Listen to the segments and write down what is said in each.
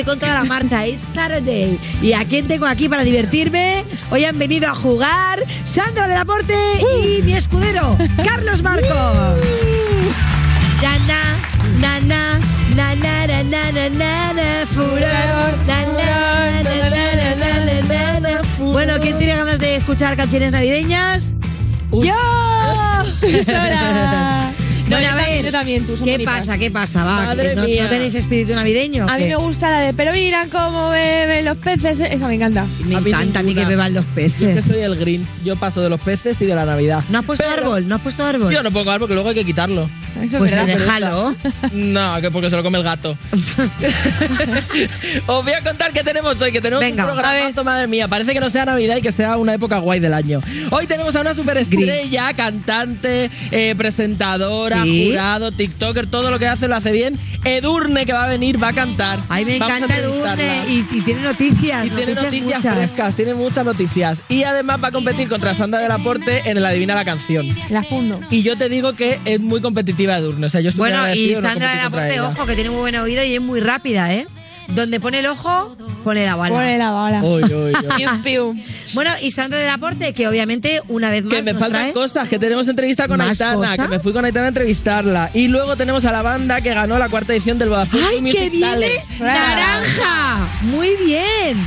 estoy con toda la marcha. Es Saturday. ¿Y a quién tengo aquí para divertirme? Hoy han venido a jugar Sandra del Aporte y mi escudero, Carlos Marcos. Bueno, ¿quién tiene ganas de escuchar canciones navideñas? ¡Yo! No, Bueno, yo a ver, también, yo también, tú, son ¿Qué bonitas. pasa? ¿Qué pasa? Va, Madre que no, mía. no tenéis espíritu navideño. A mí me gusta la de, pero mira cómo beben los peces. Esa me encanta. Me A encanta a mí que beban los Yo es que peces. soy el Grinch. Yo paso de los peces y de la Navidad. ¿No has puesto Pero árbol? ¿No has puesto árbol? Yo no puedo comer porque luego hay que quitarlo. Eso pues déjalo. No, que porque se lo come el gato. Os voy a contar qué tenemos hoy, que tenemos Venga, un programazo, madre mía. Parece que no sea Navidad y que sea una época guay del año. Hoy tenemos a una superestrella, cantante, eh, presentadora, Sí. jurado, TikToker, todo lo que hace lo hace bien. Edurne, que va a venir, va a cantar. A mí me Vamos encanta. Edurne y, y tiene noticias. Y tiene noticias muchas. frescas, tiene muchas noticias. Y además va a competir contra Sandra del Aporte en el Adivina la canción. La fundo. Y yo te digo que es muy competitiva Edurne. O sea, yo Bueno, y no Sandra de competir la contra Porte, ella. ojo, que tiene muy buen oído y es muy rápida, ¿eh? Donde pone el ojo, pone la bala. Pone la bala. Pium, pium. Bueno, y Sandra del Aporte, que obviamente una vez más Que me nos faltan trae- cosas, que tenemos entrevista con ¿Más Aitana, que me fui con Aitana a entrevistarla. Y luego tenemos a la banda que ganó la cuarta edición del Vodafone ¡Ay, Music que viene Talent. naranja! Muy bien.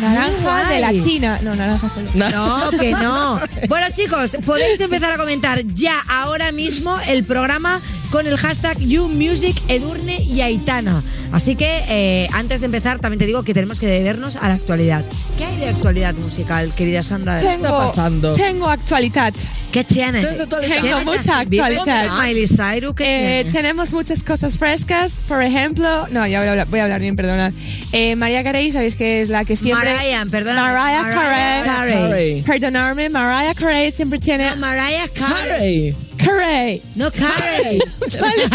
Naranja de la. China. No, naranja solo. No, que no. Bueno, chicos, podéis empezar a comentar ya ahora mismo el programa con el hashtag YouMusicEdurne y Aitana. Así que eh, antes de empezar, también te digo que tenemos que debernos a la actualidad. ¿Qué hay de actualidad musical, querida Sandra? Tengo, pasando? tengo actualidad. ¿Qué tienes? Tengo mucha actualidad. Miley Cyrus, ¿qué Eh, tenemos muchas cosas frescas. Por ejemplo, no, ya voy a hablar, voy a hablar bien, perdonad. Eh, María Carey, sabéis que es la que siempre. Mariah, perdona. Mariah Mariah Carey. Carey. Perdonadme, Mariah Carey siempre tiene. Mariah Carey. Carey. Carey. No Carey. Vale.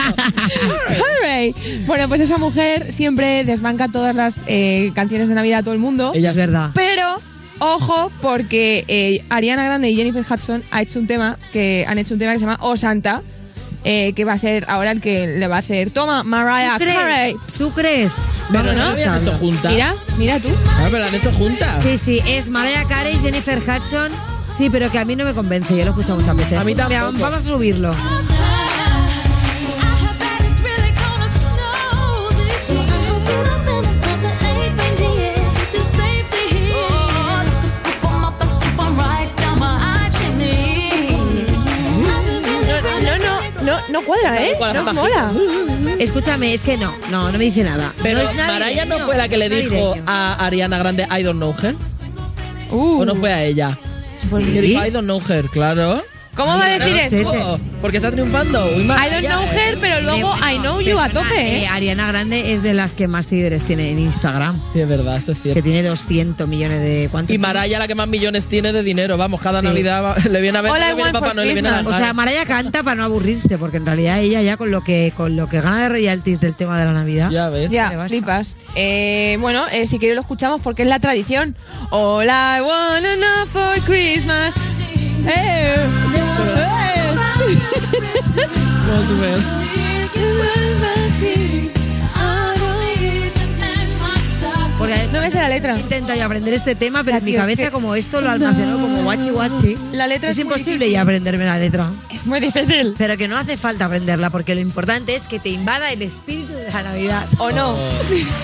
Carey. Bueno, pues esa mujer siempre desbanca todas las eh, canciones de Navidad a todo el mundo. Ella es verdad. Pero, ojo, porque eh, Ariana Grande y Jennifer Hudson ha hecho un tema que han hecho un tema que se llama Oh Santa, eh, que va a ser ahora el que le va a hacer. Toma, Mariah ¿Tú Carey. crees? ¿Tú crees? Pero Vamos no escucharlo. hecho juntas. Mira, mira tú. Ah, pero la han hecho juntas. Sí, sí, es Mariah Carey, Jennifer Hudson. Sí, pero que a mí no me convence, yo lo he escuchado muchas veces. A mí tampoco. vamos a subirlo. No, no, no, no cuadra, ¿eh? No mola. Escúchame, es que no, no, no me dice nada. Pero no es Mariah no fue la que le dijo a Ariana Grande I don't know her. Uh, ¿O no fue a ella? Pues sí. I don't know her, claro. ¿Cómo va a decir eso? porque está triunfando. Uy, I don't know eh. her, pero luego I know you a tope, eh, ¿eh? Ariana Grande es de las que más seguidores tiene en Instagram. Sí, es verdad, eso es Que cierto. tiene 200 millones de... ¿Cuántos? Y Mariah la que más millones tiene de dinero. Vamos, cada Sí. Navidad le viene a ver I le viene want Papá Noel, le viene a. O sea, Mariah canta para no aburrirse, porque en realidad ella ya con lo que con lo que gana de royalties del tema de la Navidad. Ya ves. Ya, flipas. Eh, bueno, eh, si quieres lo escuchamos porque es la tradición. All I wanna know for Christmas. Hey. Hey. Goes. Porque No me sé la letra. He intentado yo aprender este tema, pero Ya, en mi tío, es cabeza que- como esto lo almacenó como guachi guachi. La letra es es imposible ya aprenderme la letra. Es muy difícil. Pero que no hace falta aprenderla, porque lo importante es que te invada el espíritu de la Navidad. ¿O no?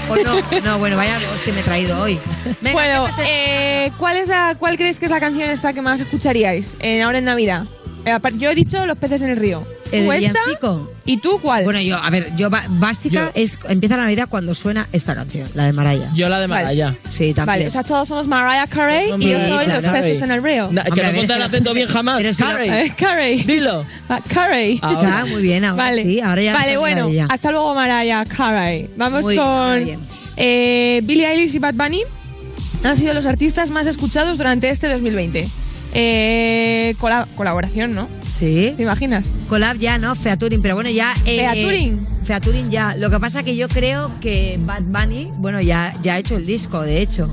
¿O no? No, bueno, vaya los que me he traído hoy. Venga, bueno, eh, ¿cuál, es la, ¿cuál crees que es la canción esta que más escucharíais en, ahora en Navidad? Eh, yo he dicho Los peces en el río. ¿El ¿Tú esta? villancico? ¿Y tú cuál? Bueno, yo, a ver, yo básica Yo- es empieza la Navidad cuando suena esta canción, la de Mariah. Yo la de Vale. Mariah. Sí, también. vale, o sea, todos somos Mariah Carey y yo soy claro. Los peces en el río. Que Hombre, a no contar el acento bien jamás. Carey. Eh, Carey. Dilo. Ah, Carey. Ahora. Está muy bien, ahora Vale, sí, ahora ya no vale bueno, idea. hasta luego Mariah Carey. Vamos Muy con bien. eh, Billie Eilish y Bad Bunny. Han sido los artistas más escuchados durante este 2020. Eh, cola- colaboración, ¿no? Sí. ¿Te imaginas? Collab ya, ¿no? Featuring, pero bueno, ya... Eh, Featuring. Featuring ya. Lo que pasa que yo creo que Bad Bunny, bueno, ya, ya ha hecho el disco, de hecho.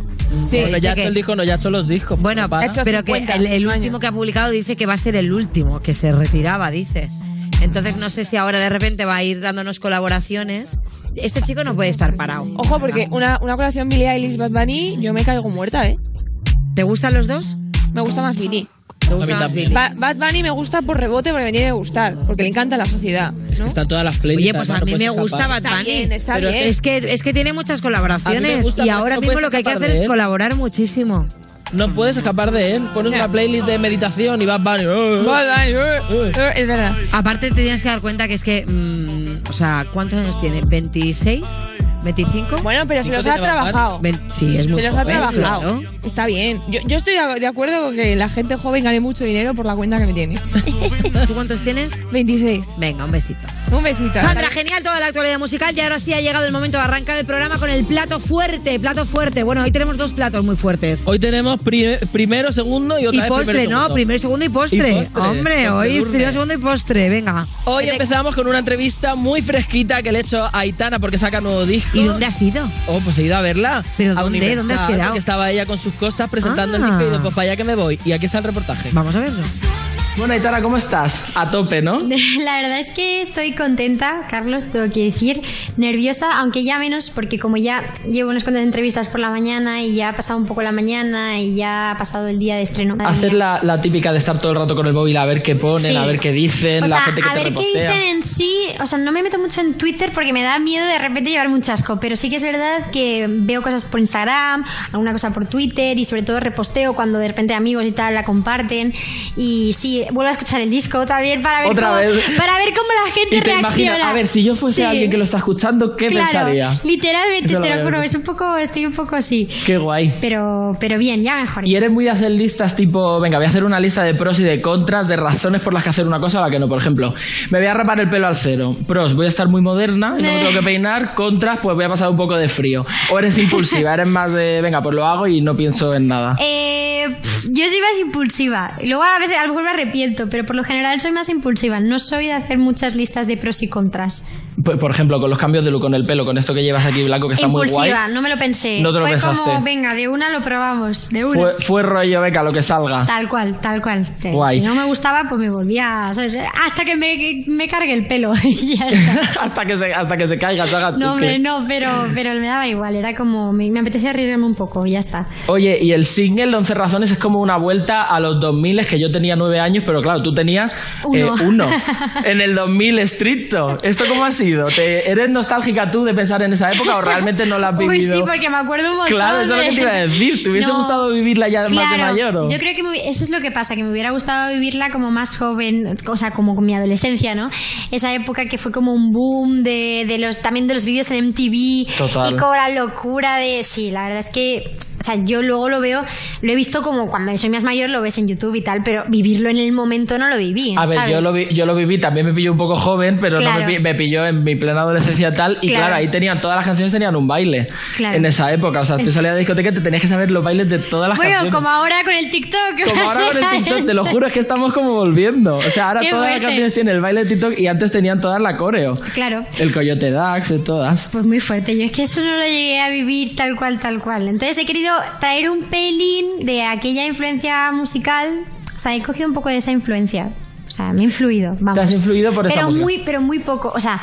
Sí. Bueno, ya ha que- hecho el disco, no, ya ha hecho los discos. Bueno, Para. Ha hecho pero que 50 el, último que ha publicado dice que va a ser el último, que se retiraba, dice. Entonces no sé si ahora de repente va a ir dándonos colaboraciones. Este chico no puede estar parado. Ojo, porque una, una colaboración Billie Eilish Bad Bunny, yo me caigo muerta, ¿eh? ¿Te gustan los dos? Me gusta más Billie. ¿Te A gusta? Ba- Bad Bunny me gusta por rebote porque me tiene que gustar, porque le encanta la sociedad. Es ¿no? que están todas las playlists. Oye, pues a mí no me gusta escapar. Bad Está Bunny. bien, está Pero bien. Es que, es que tiene muchas colaboraciones gusta, y ahora no mismo lo que hay que hacer es colaborar muchísimo. No puedes escapar de él. Pones una playlist de meditación y Bad Bunny. Bad Bunny, eh, eh, es verdad. Aparte te tienes que dar cuenta que es que, mm, o sea, ¿cuántos años tiene? ¿26? ¿25? Bueno, pero Chico, los ha trabajado. Sí, es muy Se los ha trabajado. Está bien. Yo, yo estoy de acuerdo con que la gente joven gane mucho dinero por la cuenta que me tiene. ¿Tú cuántos tienes? 26. Venga, un besito. Un besito. Sandra, genial toda la actualidad musical y ahora sí ha llegado el momento de arrancar el programa con el plato fuerte, plato fuerte. Bueno, hoy tenemos dos platos muy fuertes. Hoy tenemos pri- primero, segundo y otra Y vez postre, primero, ¿no? segundo. Primero, segundo y postre. Y postre, Hombre, postre hoy primero, segundo y postre. Venga. Hoy ¿Qué te- empezamos con una entrevista muy fresquita que le he hecho a Aitana porque saca nuevo disco. ¿Y dónde has ido? Oh, pues he ido a verla. ¿Pero A dónde? ¿Dónde has quedado? estaba ella con sus costas presentando Ah. el disco y digo, pues para allá que me voy. Y aquí está el reportaje. Vamos a verlo. Bueno, Aitana, ¿cómo estás? A tope, ¿no? La verdad es que estoy contenta, Carlos, tengo que decir, nerviosa, aunque ya menos, porque como ya llevo unas cuantas entrevistas por la mañana y ya ha pasado un poco la mañana y ya ha pasado el día de estreno. Hacer la, la típica de estar todo el rato con el móvil a ver qué ponen, Sí. a ver qué dicen, O la sea, gente que a te ver qué repostea. dicen en sí, o sea, no me meto mucho en Twitter porque me da miedo de repente llevarme un chasco, pero sí que es verdad que veo cosas por Instagram, alguna cosa por Twitter y sobre todo reposteo cuando de repente amigos y tal la comparten y sí, vuelvo a escuchar el disco también para ver Otra cómo, vez. para ver cómo la gente Y te reacciona. imaginas, a ver, si yo fuese Sí. alguien que lo está escuchando, ¿qué Claro, pensaría? Literalmente, Eso te lo lo juro, es un poco, estoy un poco así. Qué guay. Pero, pero bien, ya mejor. Y eres muy de hacer listas tipo, venga, voy a hacer una lista de pros y de contras, de razones por las que hacer una cosa o la que no. Por ejemplo, me voy a rapar el pelo al cero. Pros, voy a estar muy moderna y no me tengo que peinar. Contras, pues voy a pasar un poco de frío. O eres impulsiva, eres más de, venga, pues lo hago y no pienso en nada. Eh, pf, yo soy más impulsiva. Luego a veces a lo mejor me arrepiento, pero por lo general soy más impulsiva. No soy de hacer muchas listas de pros y contras. Por, por ejemplo, con los cambios de look con el pelo, con esto que llevas aquí blanco que está muy guay. impulsiva, no me lo pensé. No te lo Fue pensaste. como, venga, de una lo probamos, de una. Fue, fue rollo, venga, lo que salga. Tal cual, tal cual. Guay. Si no me gustaba, pues me volvía, ¿sabes? Hasta que me, me cargue el pelo y ya está. hasta, que se, hasta que se caiga, se haga No, hombre, no, pero, pero me daba igual. Era como, me, me apetecía reírme un poco y ya está. Oye, y el single de 11 razones es como una vuelta a los 2000 que yo tenía 9 años, pero claro, tú tenías eh, Uno. En el 2000 estricto. ¿Esto cómo ha sido? ¿Te, ¿Eres nostálgica tú de pensar en esa época o realmente no la has Uy, vivido? sí, porque me acuerdo un montón. Claro, eso es lo que te iba a decir. ¿Te hubiese No. gustado vivirla ya más de mayor? o? Yo creo que me eso es lo que pasa, que me hubiera gustado vivirla como más joven, o sea, como con mi adolescencia, ¿no? Esa época que fue como un boom de, de los también de los vídeos en MTV Total. y como la locura de sí, la verdad es que o sea, yo luego lo veo, lo he visto como cuando soy más mayor lo ves en YouTube y tal, pero vivirlo en el momento no lo viví. A ver, yo lo, vi- yo lo viví, también me pilló un poco joven, pero no me, pi- me pilló en mi plena adolescencia tal. Y claro. Claro. ahí tenían, todas las canciones tenían un baile. Claro. En esa época. O sea, tú salías de discoteca y te tenías que saber los bailes de todas las Bueno, canciones. como ahora con el TikTok. Como ahora con el TikTok, te lo juro, es que estamos como volviendo. O sea, ahora Qué todas las canciones tienen el baile de TikTok y antes tenían todas la coreo. Claro. El Coyote Dax, de todas. Pues muy fuerte. Yo es que eso no lo llegué a vivir tal cual, tal cual. Entonces he querido traer un pelín de aquella influencia musical. O sea, he cogido un poco de esa influencia. O sea, me ha influido. Vamos. Te has influido por esa pero música. muy, pero muy poco. O sea,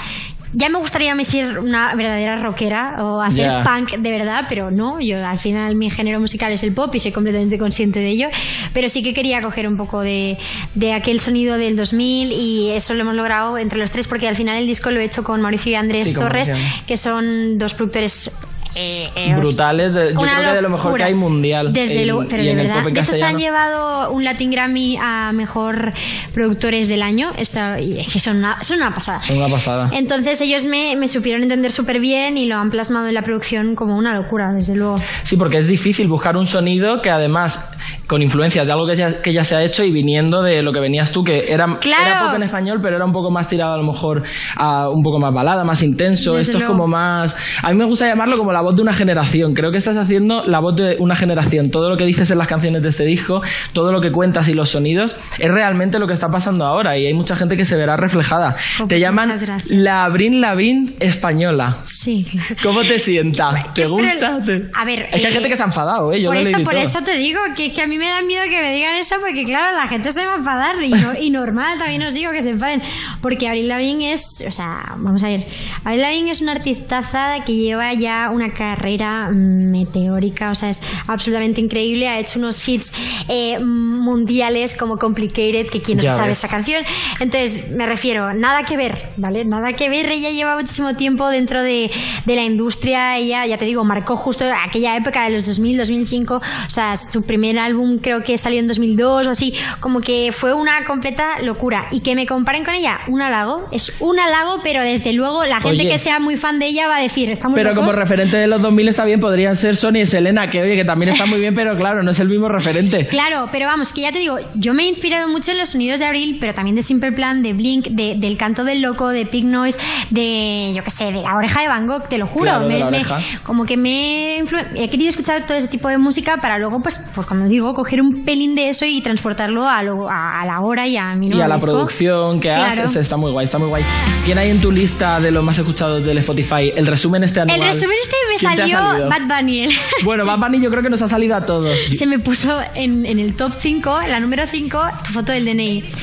ya me gustaría a mí ser una verdadera rockera o hacer punk de verdad, pero no. Yo al final mi género musical es el pop y soy completamente consciente de ello. Pero sí que quería coger un poco de, de aquel sonido del 2000 y eso lo hemos logrado entre los tres porque al final el disco lo he hecho con Mauricio y Andrés Sí, Torres, que son dos productores eh, eh, Brutales. de- yo creo que de lo mejor locura. que hay mundial. Desde en- luego, pero de verdad. De hecho, se han llevado un Latin Grammy a mejor productores del año. Esta, y es que son una, son una pasada. Son una pasada. Entonces ellos me, me supieron entender súper bien y lo han plasmado en la producción como una locura, desde luego. Sí, porque es difícil buscar un sonido que además, con influencias de algo que ya, que ya se ha hecho y viniendo de lo que venías tú, que era, Claro. era pop en español, pero era un poco más tirado a lo mejor a un poco más balada, más intenso. Desde Esto es como más... A mí me gusta llamarlo como la voz de una generación. Creo que estás haciendo la voz de una generación. Todo lo que dices en las canciones de este disco, todo lo que cuentas y los sonidos, es realmente lo que está pasando ahora. Y hay mucha gente que se verá reflejada. Oh, te pues llaman muchas gracias. la Abril Lavín española. Sí. ¿Cómo te sienta? ¿Te gusta? ¿Te- a ver, Es que hay eh, gente que se ha enfadado, ¿eh? Yo por he eso, por eso te digo que, que a mí me da miedo que me digan eso porque claro, la gente se va a enfadar y, no- y normal también os digo que se enfaden porque Avril Lavigne es, o sea, vamos a ver, Avril Lavigne es una artistaza que lleva ya una carrera mm, meteórica, o sea, es absolutamente increíble, ha hecho unos hits eh, mundiales como Complicated, que quien no sabe esta canción, entonces me refiero, nada que ver, ¿vale? Nada que ver, ella lleva muchísimo tiempo dentro de, de la industria, ella, ya te digo, marcó justo aquella época de los 2000, 2005, o sea, su primer álbum creo que salió en 2002 o así, como que fue una completa locura. Y que me comparen con ella, un halago, es un halago, pero desde luego la gente Oye. que sea muy fan de ella va a decir, estamos Pero como locos". referente de los 2000 está bien, podrían ser Sony y Selena, que oye, que también está muy bien, pero claro, no es el mismo referente. Claro, pero vamos, que ya te digo, yo me he inspirado mucho en los sonidos de Abril, pero también de Simple Plan, de Blink, de- del canto del loco, de Pig Noise, de, yo qué sé, de la oreja de Van Gogh, te lo juro. Claro, Me- me- como que me he, querido escuchar todo ese tipo de música para luego, pues, pues como digo, coger un pelín de eso y transportarlo a, lo- a, a la hora y a mi Y nuevo a la disco. producción que Claro. haces, está muy guay, está muy guay. ¿Quién hay en tu lista de los más escuchados del Spotify? El resumen este anual. El resumen este me ¿Quién te ha salió salido? Bad Bunny. Bueno, Bad Bunny yo creo que nos ha salido a todos. se me puso en, en el top 5, la número 5, tu foto del DNI.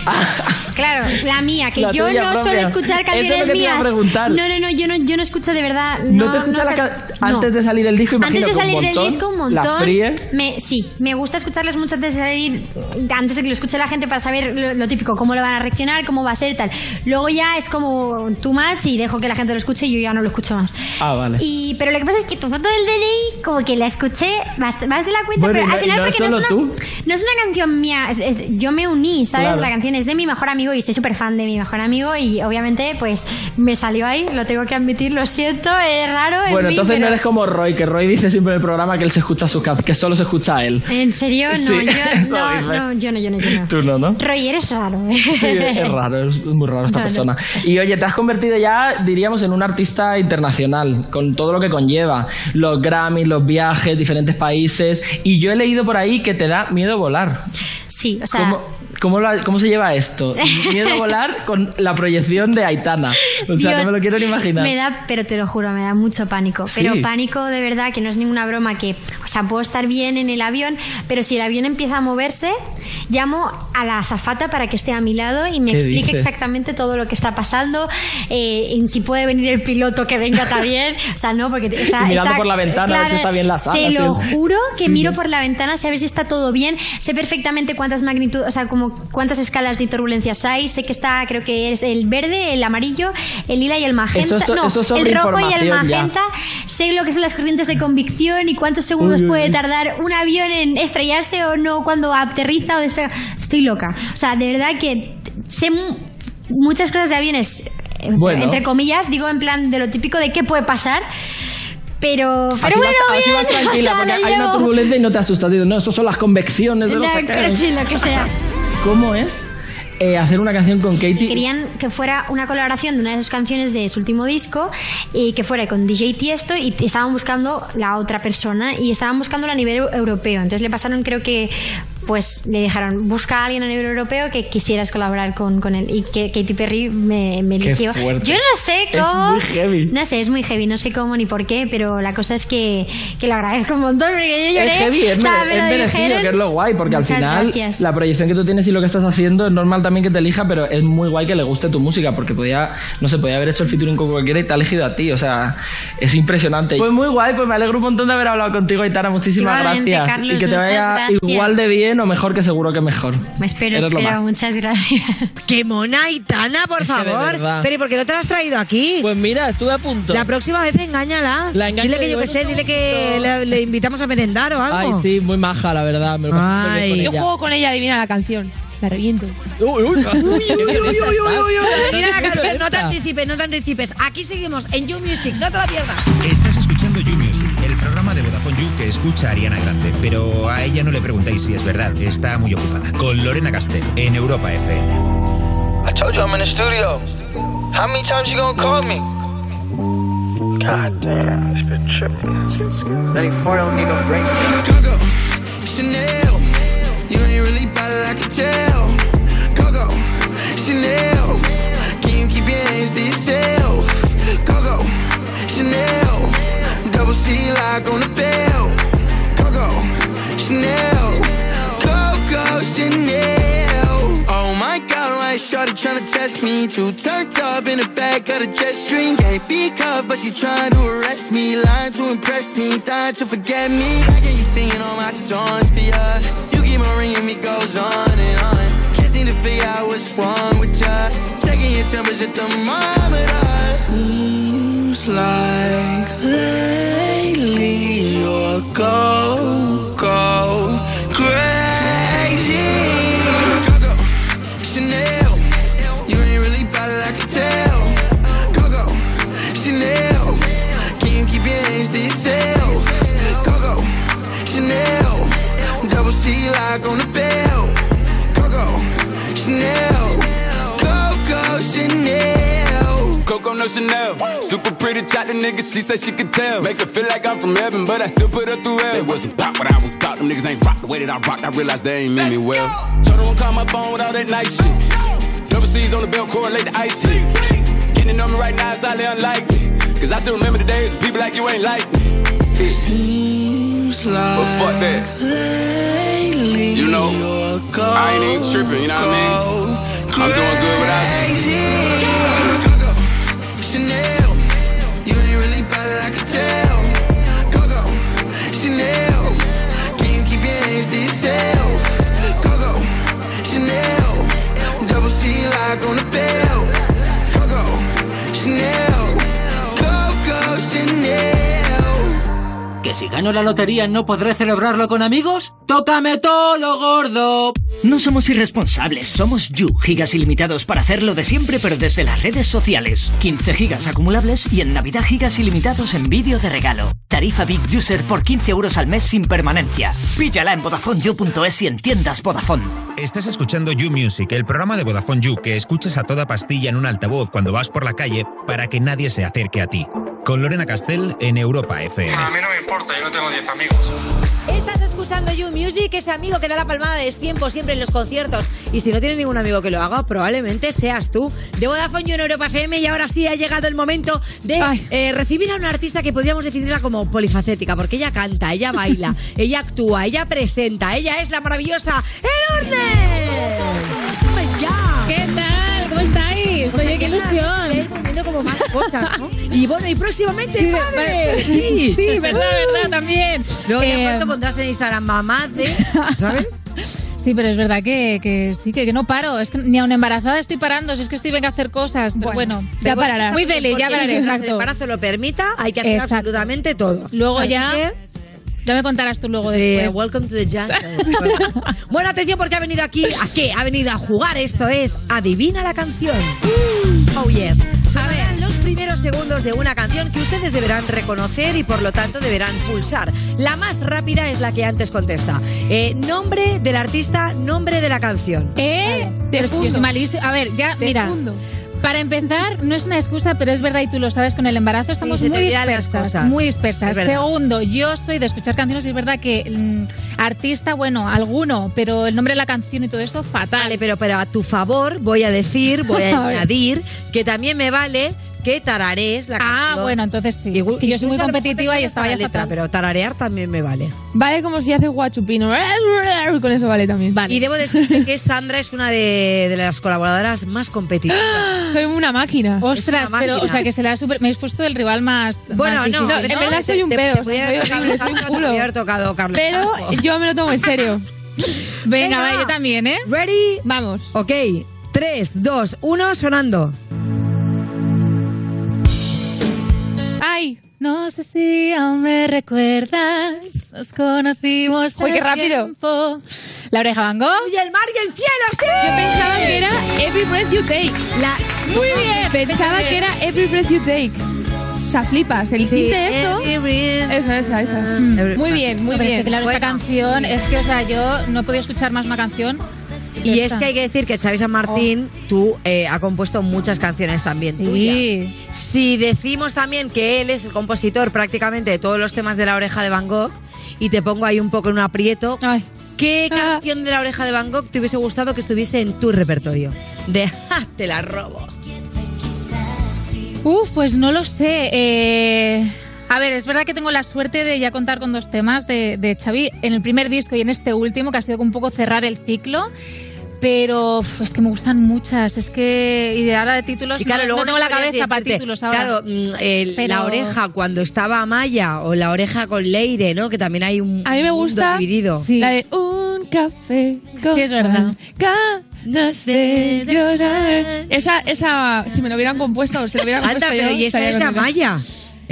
Claro, la mía, que La yo no propia. suelo escuchar Eso es canciones lo que te iba a mías. preguntar. No, no, no, yo no, yo no escucho de verdad. ¿No, No, te escuchas no, la ca- antes de salir el disco? Imagino Antes de salir del montón, disco, un montón. La fríe. Me, sí, me gusta escucharles mucho antes de salir, antes de que lo escuche la gente para saber lo, lo típico, cómo lo van a reaccionar, cómo va a ser, tal. Luego ya es como too much y dejo que la gente lo escuche y yo ya no lo escucho más. Ah, vale. Y, pero lo que pasa es que tu foto del DNI, como que la escuché más, más de la cuenta, Bueno, pero no- al final no porque no, es una, no es una canción mía, es- es- yo me uní, ¿sabes? Claro. La canción es de mi mejor amigo y estoy súper fan de mi mejor amigo y obviamente pues me salió ahí, lo tengo que admitir, lo siento, es raro. en Bueno, mí, entonces no pero- eres como Roy, que Roy dice siempre en el programa que él se escucha sus que solo se escucha a él. ¿En serio? No, Sí, yo, no, no, yo no, yo no, yo no. Tú no, ¿no? Roy, eres raro. ¿eh? Sí, es raro, es muy raro esta No, no. persona. Y oye, te has convertido ya, diríamos, en un artista internacional, con todo lo que conlleva. Los Grammys, los viajes, diferentes países. Y yo he leído por ahí que te da miedo volar. Sí, o sea... ¿Cómo, cómo, lo- cómo se lleva esto? Miedo a volar con la proyección de Aitana. O sea, no me lo quiero ni imaginar. Me da, pero te lo juro, me da mucho pánico. Sí. Pero pánico de verdad, que no es ninguna broma, que, o sea, puedo estar bien en el avión, pero si el avión empieza a moverse, llamo a la azafata para que esté a mi lado y me ¿Qué explique exactamente todo lo que está pasando, eh, si puede venir el piloto que venga también. O sea, no, porque está. Y mirando está- por la ventana a ver si está bien la sala, Te lo juro que Sí, miro por la ventana, a ver si está todo bien, sé perfectamente cuántas magnitudes, o sea, como cuántas escalas de turbulencias hay, sé que está, creo que es el verde, el amarillo, el lila y el magenta, Eso es- no, eso es el rojo y el sobreinformación ya. magenta, sé lo que son las corrientes de convicción y cuántos segundos Uy, uy, puede uy. tardar un avión en estrellarse o no cuando aterriza o despega. Estoy loca. O sea, de verdad que sé mu- muchas cosas de aviones, eh, Bueno. entre comillas, digo en plan de lo típico de qué puede pasar. Pero, pero bueno, vas, bien, vas tranquila, o sea, porque hay una turbulencia y no te asustas. Dices, no, estos son las convecciones de No, los sé qué". pero sí, lo que sea. ¿Cómo es eh, hacer una canción con Katie? Querían que fuera una colaboración de una de sus canciones de su último disco y que fuera con DJ Tiesto y estaban buscando la otra persona y estaban buscándolo a nivel eu- europeo. Entonces le pasaron, creo que, pues le dijeron, busca a alguien a nivel europeo que quisieras colaborar con, con él y que Katy Perry me, me eligió. Yo no sé Es cómo... muy heavy. No sé, es muy heavy, no sé cómo ni por qué, pero la cosa es que, que lo agradezco un montón porque yo lloré. Es heavy, es, O sea, me es merecido, que es lo guay, porque Muchas al final gracias. la proyección que tú tienes y lo que estás haciendo es normal también que te elija, pero es muy guay que le guste tu música, porque podía, no sé, podía haber hecho el featuring con cualquiera y te ha elegido a ti, o sea, es impresionante. Pues muy guay, pues me alegro un montón de haber hablado contigo, Aitana, muchísimas Igualmente, gracias. Carlos, y que te vaya gracias. igual de bien o mejor que seguro que mejor. Me espero, Eres espero, muchas gracias. ¡Qué mona, Aitana, por Es que de favor! Pero ¿y por qué no te la has traído aquí? Pues mira, estuve a punto. La próxima vez engáñala. La engaño dile que y yo que sé, "Ven un dile que le, le invitamos a merendar o algo. Ay, sí, muy maja, la verdad. Me lo pasé muy bien Yo juego con ella, adivina la canción. La reviento. Uy, uy, Uy, uy, uy, uy, uy, uy, uy. Mira, Carlos, no te anticipes, no te anticipes. Aquí seguimos en You Music, no te la pierdas. Estás escuchando You que escucha a Ariana Grande, pero a ella no le preguntéis si es verdad, está muy ocupada. Con Lorena Castell, en Europa FM. I told you I'm in the studio. How many times you gonna call me? God damn, this bitch tripping. 94 don't need no brakes. Coco, Chanel, you ain't really bad, I can tell. Coco, Chanel, can you keep your hands to yourself? Coco, Chanel, double C lock on the bell. Chanel, Coco, Chanel. Oh my God, why is Shorty tryna test me? Too turned up in the back of the jet stream. Can't be cuffed, but she trying to arrest me. Lying to impress me, dying to forget me. How can you singing all my songs for ya? You keep on ringing me, goes on and on. Can't seem to figure out what's wrong with ya. Checking your temperature thermometer. Like lately you're go, go crazy. Chanel, you ain't really bad, I can tell. Chanel, can you keep your hands to yourself? Chanel, double C lock on the bell. No Chanel. Super pretty chocolate nigga, she say she could tell. Make her feel like I'm from heaven, but I still put her through hell. They wasn't about what I was about. Them niggas ain't rock the way that I rocked. I realized they ain't mean me well. Told her don't call my phone with all that nice shit. Double C's on the belt, correlate the ice hit. Getting on me right now is highly unlikely. Cause I still remember the days when people like you ain't like me. Seems like But fuck that. lately You know, you're go, I ain't even tripping, you know what I mean? I'm doing good without you. C lock on si gano la lotería no podré celebrarlo con amigos? ¡Tócame todo lo gordo! No somos irresponsables, somos You, gigas ilimitados para hacerlo de siempre pero desde las redes sociales. 15 gigas acumulables y en Navidad gigas ilimitados en vídeo de regalo. Tarifa Big User por 15 euros al mes sin permanencia. Píllala en VodafoneYou.es y en tiendas Vodafone. Estás escuchando You Music, el programa de Vodafone You que escuchas a toda pastilla en un altavoz cuando vas por la calle para que nadie se acerque a ti. Con Lorena Castell en Europa FM. A mí no me importa, yo no tengo 10 amigos. Estás escuchando You Music, ese amigo que da la palmada de tiempo siempre en los conciertos. Y si no tienes ningún amigo que lo haga, probablemente seas tú. De Vodafone You en Europa FM. Y ahora sí ha llegado el momento de eh, recibir a una artista que podríamos definirla como polifacética. Porque ella canta, ella baila, ella actúa, ella presenta. Ella es la maravillosa Edurne. ¡Ya! ¿Qué tal? ¿Cómo estáis? Oye, qué ilusión. Ir poniendo como más cosas, ¿no? Y bueno, y próximamente Sí, padre. sí, sí, verdad, verdad, también. Luego ya Eh, pronto pondrás en Instagram mamá de, ¿sabes? Sí, pero es verdad que, que sí, que, que no paro. Es que ni aun embarazada estoy parando. Si es que estoy venga a hacer cosas. Pero bueno, ya pararás. Muy feliz, ya pararé. Exacto. el embarazo lo permita, hay que hacer Exacto. absolutamente todo. Luego Así ya. que- Ya me contarás tú luego Sí, después. welcome to the jungle. bueno, atención porque ha venido aquí. ¿A qué? Ha venido a jugar. Esto es Adivina la canción. Oh, yes. A ver, los primeros segundos de una canción que ustedes deberán reconocer y por lo tanto deberán pulsar. La más rápida es la que antes contesta. Eh, nombre del artista, nombre de la canción. ¿Eh? Soy malísima. A ver, ya, mira. Para empezar, no es una excusa, pero es verdad y tú lo sabes, con el embarazo estamos te muy dispersas. Muy dispersas. Segundo, yo soy de escuchar canciones y es verdad que mm, artista, bueno, alguno, pero el nombre de la canción y todo eso, fatal. Vale, pero, pero a tu favor voy a decir, voy a añadir que también me vale que tararees la canción. Ah, bueno, entonces sí. Es que yo soy muy te competitiva y estaba la ya letra, fatal. pero tararear también me vale. Vale como si hace guachupino. Con eso vale también. Y debo decirte que Sandra es una de, de las colaboradoras más competitivas. Soy una máquina. Ostras, una pero, o máquina. sea, que se le ha super... Me habéis puesto el rival más. Bueno, más no, difícil. no, en verdad te- soy un te- pedo, te podía soy haber horrible, tocado soy un culo. te hubiera tocado Carlos Pero yo me lo tomo en serio. Venga, Venga, vale, va. yo también, ¿eh? ¿Ready? Vamos. Ok. 3, 2, 1, sonando. ¡Ay! No sé si aún me recuerdas. Nos conocimos. Uy, qué rápido. tiempo. La oreja Van Gogh. ¡Y el mar y el cielo, sí! Yo pensaba que era Every Breath You Take. La... Muy bien. Pensaba que era Every Breath You Take. O sea, flipas. El Sí, eso. Esa, esa, esa. Every- Muy bien, muy es bien. que, claro, esta Bueno. canción es que, o sea, yo no podido escuchar más una canción Y es que hay que decir que Xavi San Martín, tú eh, ha compuesto muchas canciones también Sí. Si decimos también que él es el compositor prácticamente de todos los temas de la oreja de Van Gogh, y te pongo ahí un poco en un aprieto, ¿qué canción de la oreja de Van Gogh te hubiese gustado que estuviese en tu repertorio? De ¡Ja! te la robo. Uf, pues no lo sé. eh, A ver, es verdad que tengo la suerte de ya contar con dos temas de, de Xavi en el primer disco y en este último, que ha sido un poco cerrar el ciclo. Pero uf, es que me gustan muchas. Es que. Y de ahora de títulos. Y claro, no, luego no tengo la cabeza para títulos ahora. Claro, mm, el- Pero- la oreja cuando estaba Amaya o la oreja con Leire, ¿no? Que también hay un A mí me mundo gusta dividido. la de un café con Sí, es verdad. ganas de llorar. Esa, esa, si me lo hubieran compuesto, si lo hubieran Anda, compuesto pero yo, y esa es de. Amaya.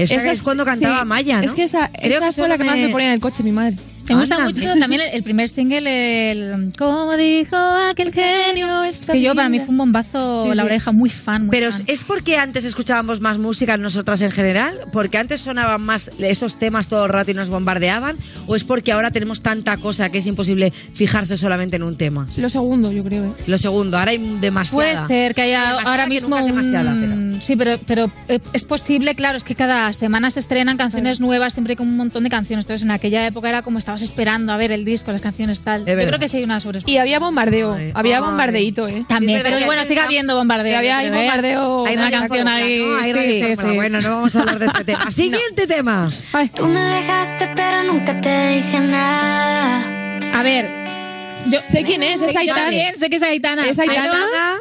Esa, Esa es cuando cantaba sí, Amaya, ¿no? Es que esa, esa fue la que más me ponía en el coche mi madre. Me gusta Anda, mucho también el, el primer single, el. Como dijo aquel genio. Que yo, para mí fue un bombazo Sí, la sí. oreja, muy fan. Muy Pero fan. es porque antes escuchábamos más música nosotras en general, porque antes sonaban más esos temas todo el rato y nos bombardeaban, o es porque ahora tenemos tanta cosa que es imposible fijarse solamente en un tema. Lo segundo, yo creo. ¿eh? Lo segundo, ahora hay demasiada. Puede ser que haya Demasiada ahora que mismo nunca es demasiada, un- Sí, pero, pero eh, es posible, claro, es que cada semana se estrenan canciones nuevas, siempre con un montón de canciones. Entonces, en aquella época era como estabas esperando a ver el disco, las canciones tal. Yo creo que sí hay una sobre Y había bombardeo, había Ay. bombardeíto, ¿eh? También, Sí, pero bueno, sigue habiendo bombardeo. Había ¿eh? bombardeo. Hay una Hay canción ahí. ¿no? Hay sí, Radio sí, Fórmula. sí. Bueno, no vamos a hablar de este tema. Siguiente tema. Tú me dejaste, pero nunca te dije nada. A ver, yo sé quién es, es Aitana. también sé que es Aitana. Es Aitana.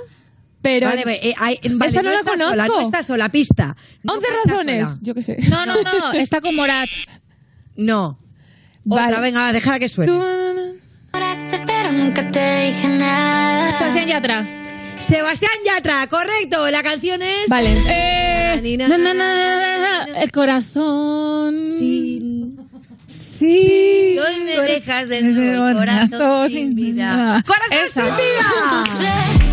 pero- Vale, eh, hay- vale, Esta no la está sola, conozco. no está sola, pista. No 11 está razones. sola. Yo qué sé. No, no, no, está con Morat. No. Otra, Vale. venga, déjala que suene. Pero nunca te dije nada. Sebastián Yatra. Sebastián Yatra, correcto. La canción es. Vale. Eh, na, na, na, el corazón. Sin- Sí. Hoy me dejas de nuevo el corazón sin vida. ¡Corazón Esa. sin vida!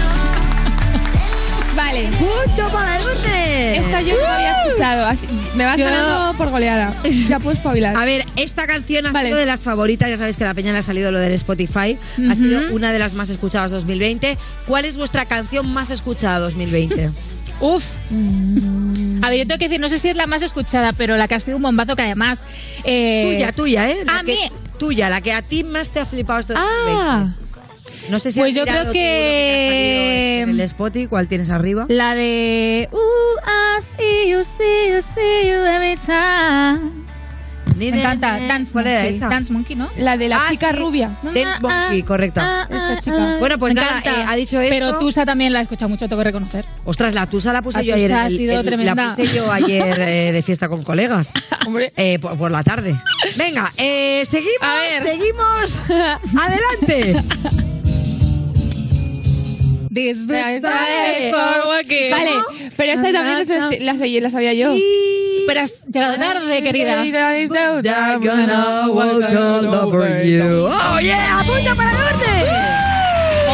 Vale. ¡Punto para Lourdes! Esta yo no la había escuchado. así- me vas Yo- ganando por goleada. Ya puedes espabilar. A ver, esta canción ha Vale. sido de las favoritas. Ya sabéis que a la peña le ha salido lo del Spotify. Ha sido una de las más escuchadas 2020. ¿Cuál es vuestra canción más escuchada 2020? Uf. A ver, yo tengo que decir, no sé si es la más escuchada, pero la que ha sido un bombazo que además. eh, tuya, tuya, ¿eh? La a que- mí- Tuya, la que a ti más te ha flipado este Ah. 2020. No sé si Pues yo creo que- en el Spotify, ¿cuál tienes arriba? La de. Uh, I see you, see you, see you every time. Me encanta. Dance ¿Cuál era Monkey. esa? Dance Monkey, ¿no? La de la Ah, chica sí. rubia. Dance Monkey, correcto. Esta chica. Bueno, pues Me nada, encanta. eh, ha dicho esto. Pero Tusa también la he escuchado mucho, tengo que reconocer. Ostras, la tusa la puse La yo ayer. tusa ha el- sido el- tremenda. La puse yo ayer eh, de fiesta con colegas. Hombre. Eh, por, por la tarde. Venga, eh, seguimos. A ver. Seguimos. Adelante. This is Vale. Vale, pero esta también la, la sabía yo. Pero has llegado tarde, querida. Oh, yeah, apunta para el norte.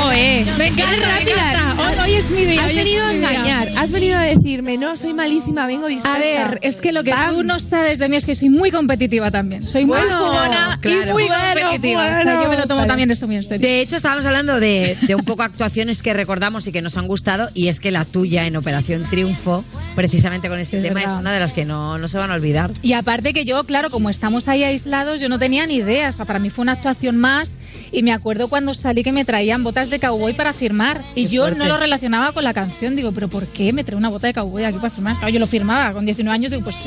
Oe, me encanta, Eres me rápida. encanta. Hoy, es mi día. Has venido a día. engañar, has venido a decirme, no, soy malísima, vengo dispersa. A ver, es que lo que Bam. tú no sabes de mí es que soy muy competitiva también. Soy muy Bueno, jugona y muy Bueno, competitiva. O sea, bueno. yo me lo tomo Vale. también esto muy en serio. De hecho, estábamos hablando de, de un poco actuaciones que recordamos y que nos han gustado, y es que la tuya en Operación Triunfo, precisamente con este Es tema, verdad. es una de las que no, no se van a olvidar. Y aparte que yo, claro, como estamos ahí aislados, yo no tenía ni idea. O sea, para mí fue una actuación más. Y me acuerdo cuando salí que me traían botas de cowboy para firmar. Y Qué yo fuerte. no lo relacionaba con la canción. Digo, ¿pero por qué me trae una bota de cowboy aquí para firmar? Claro, yo lo firmaba con 19 años. Digo, pues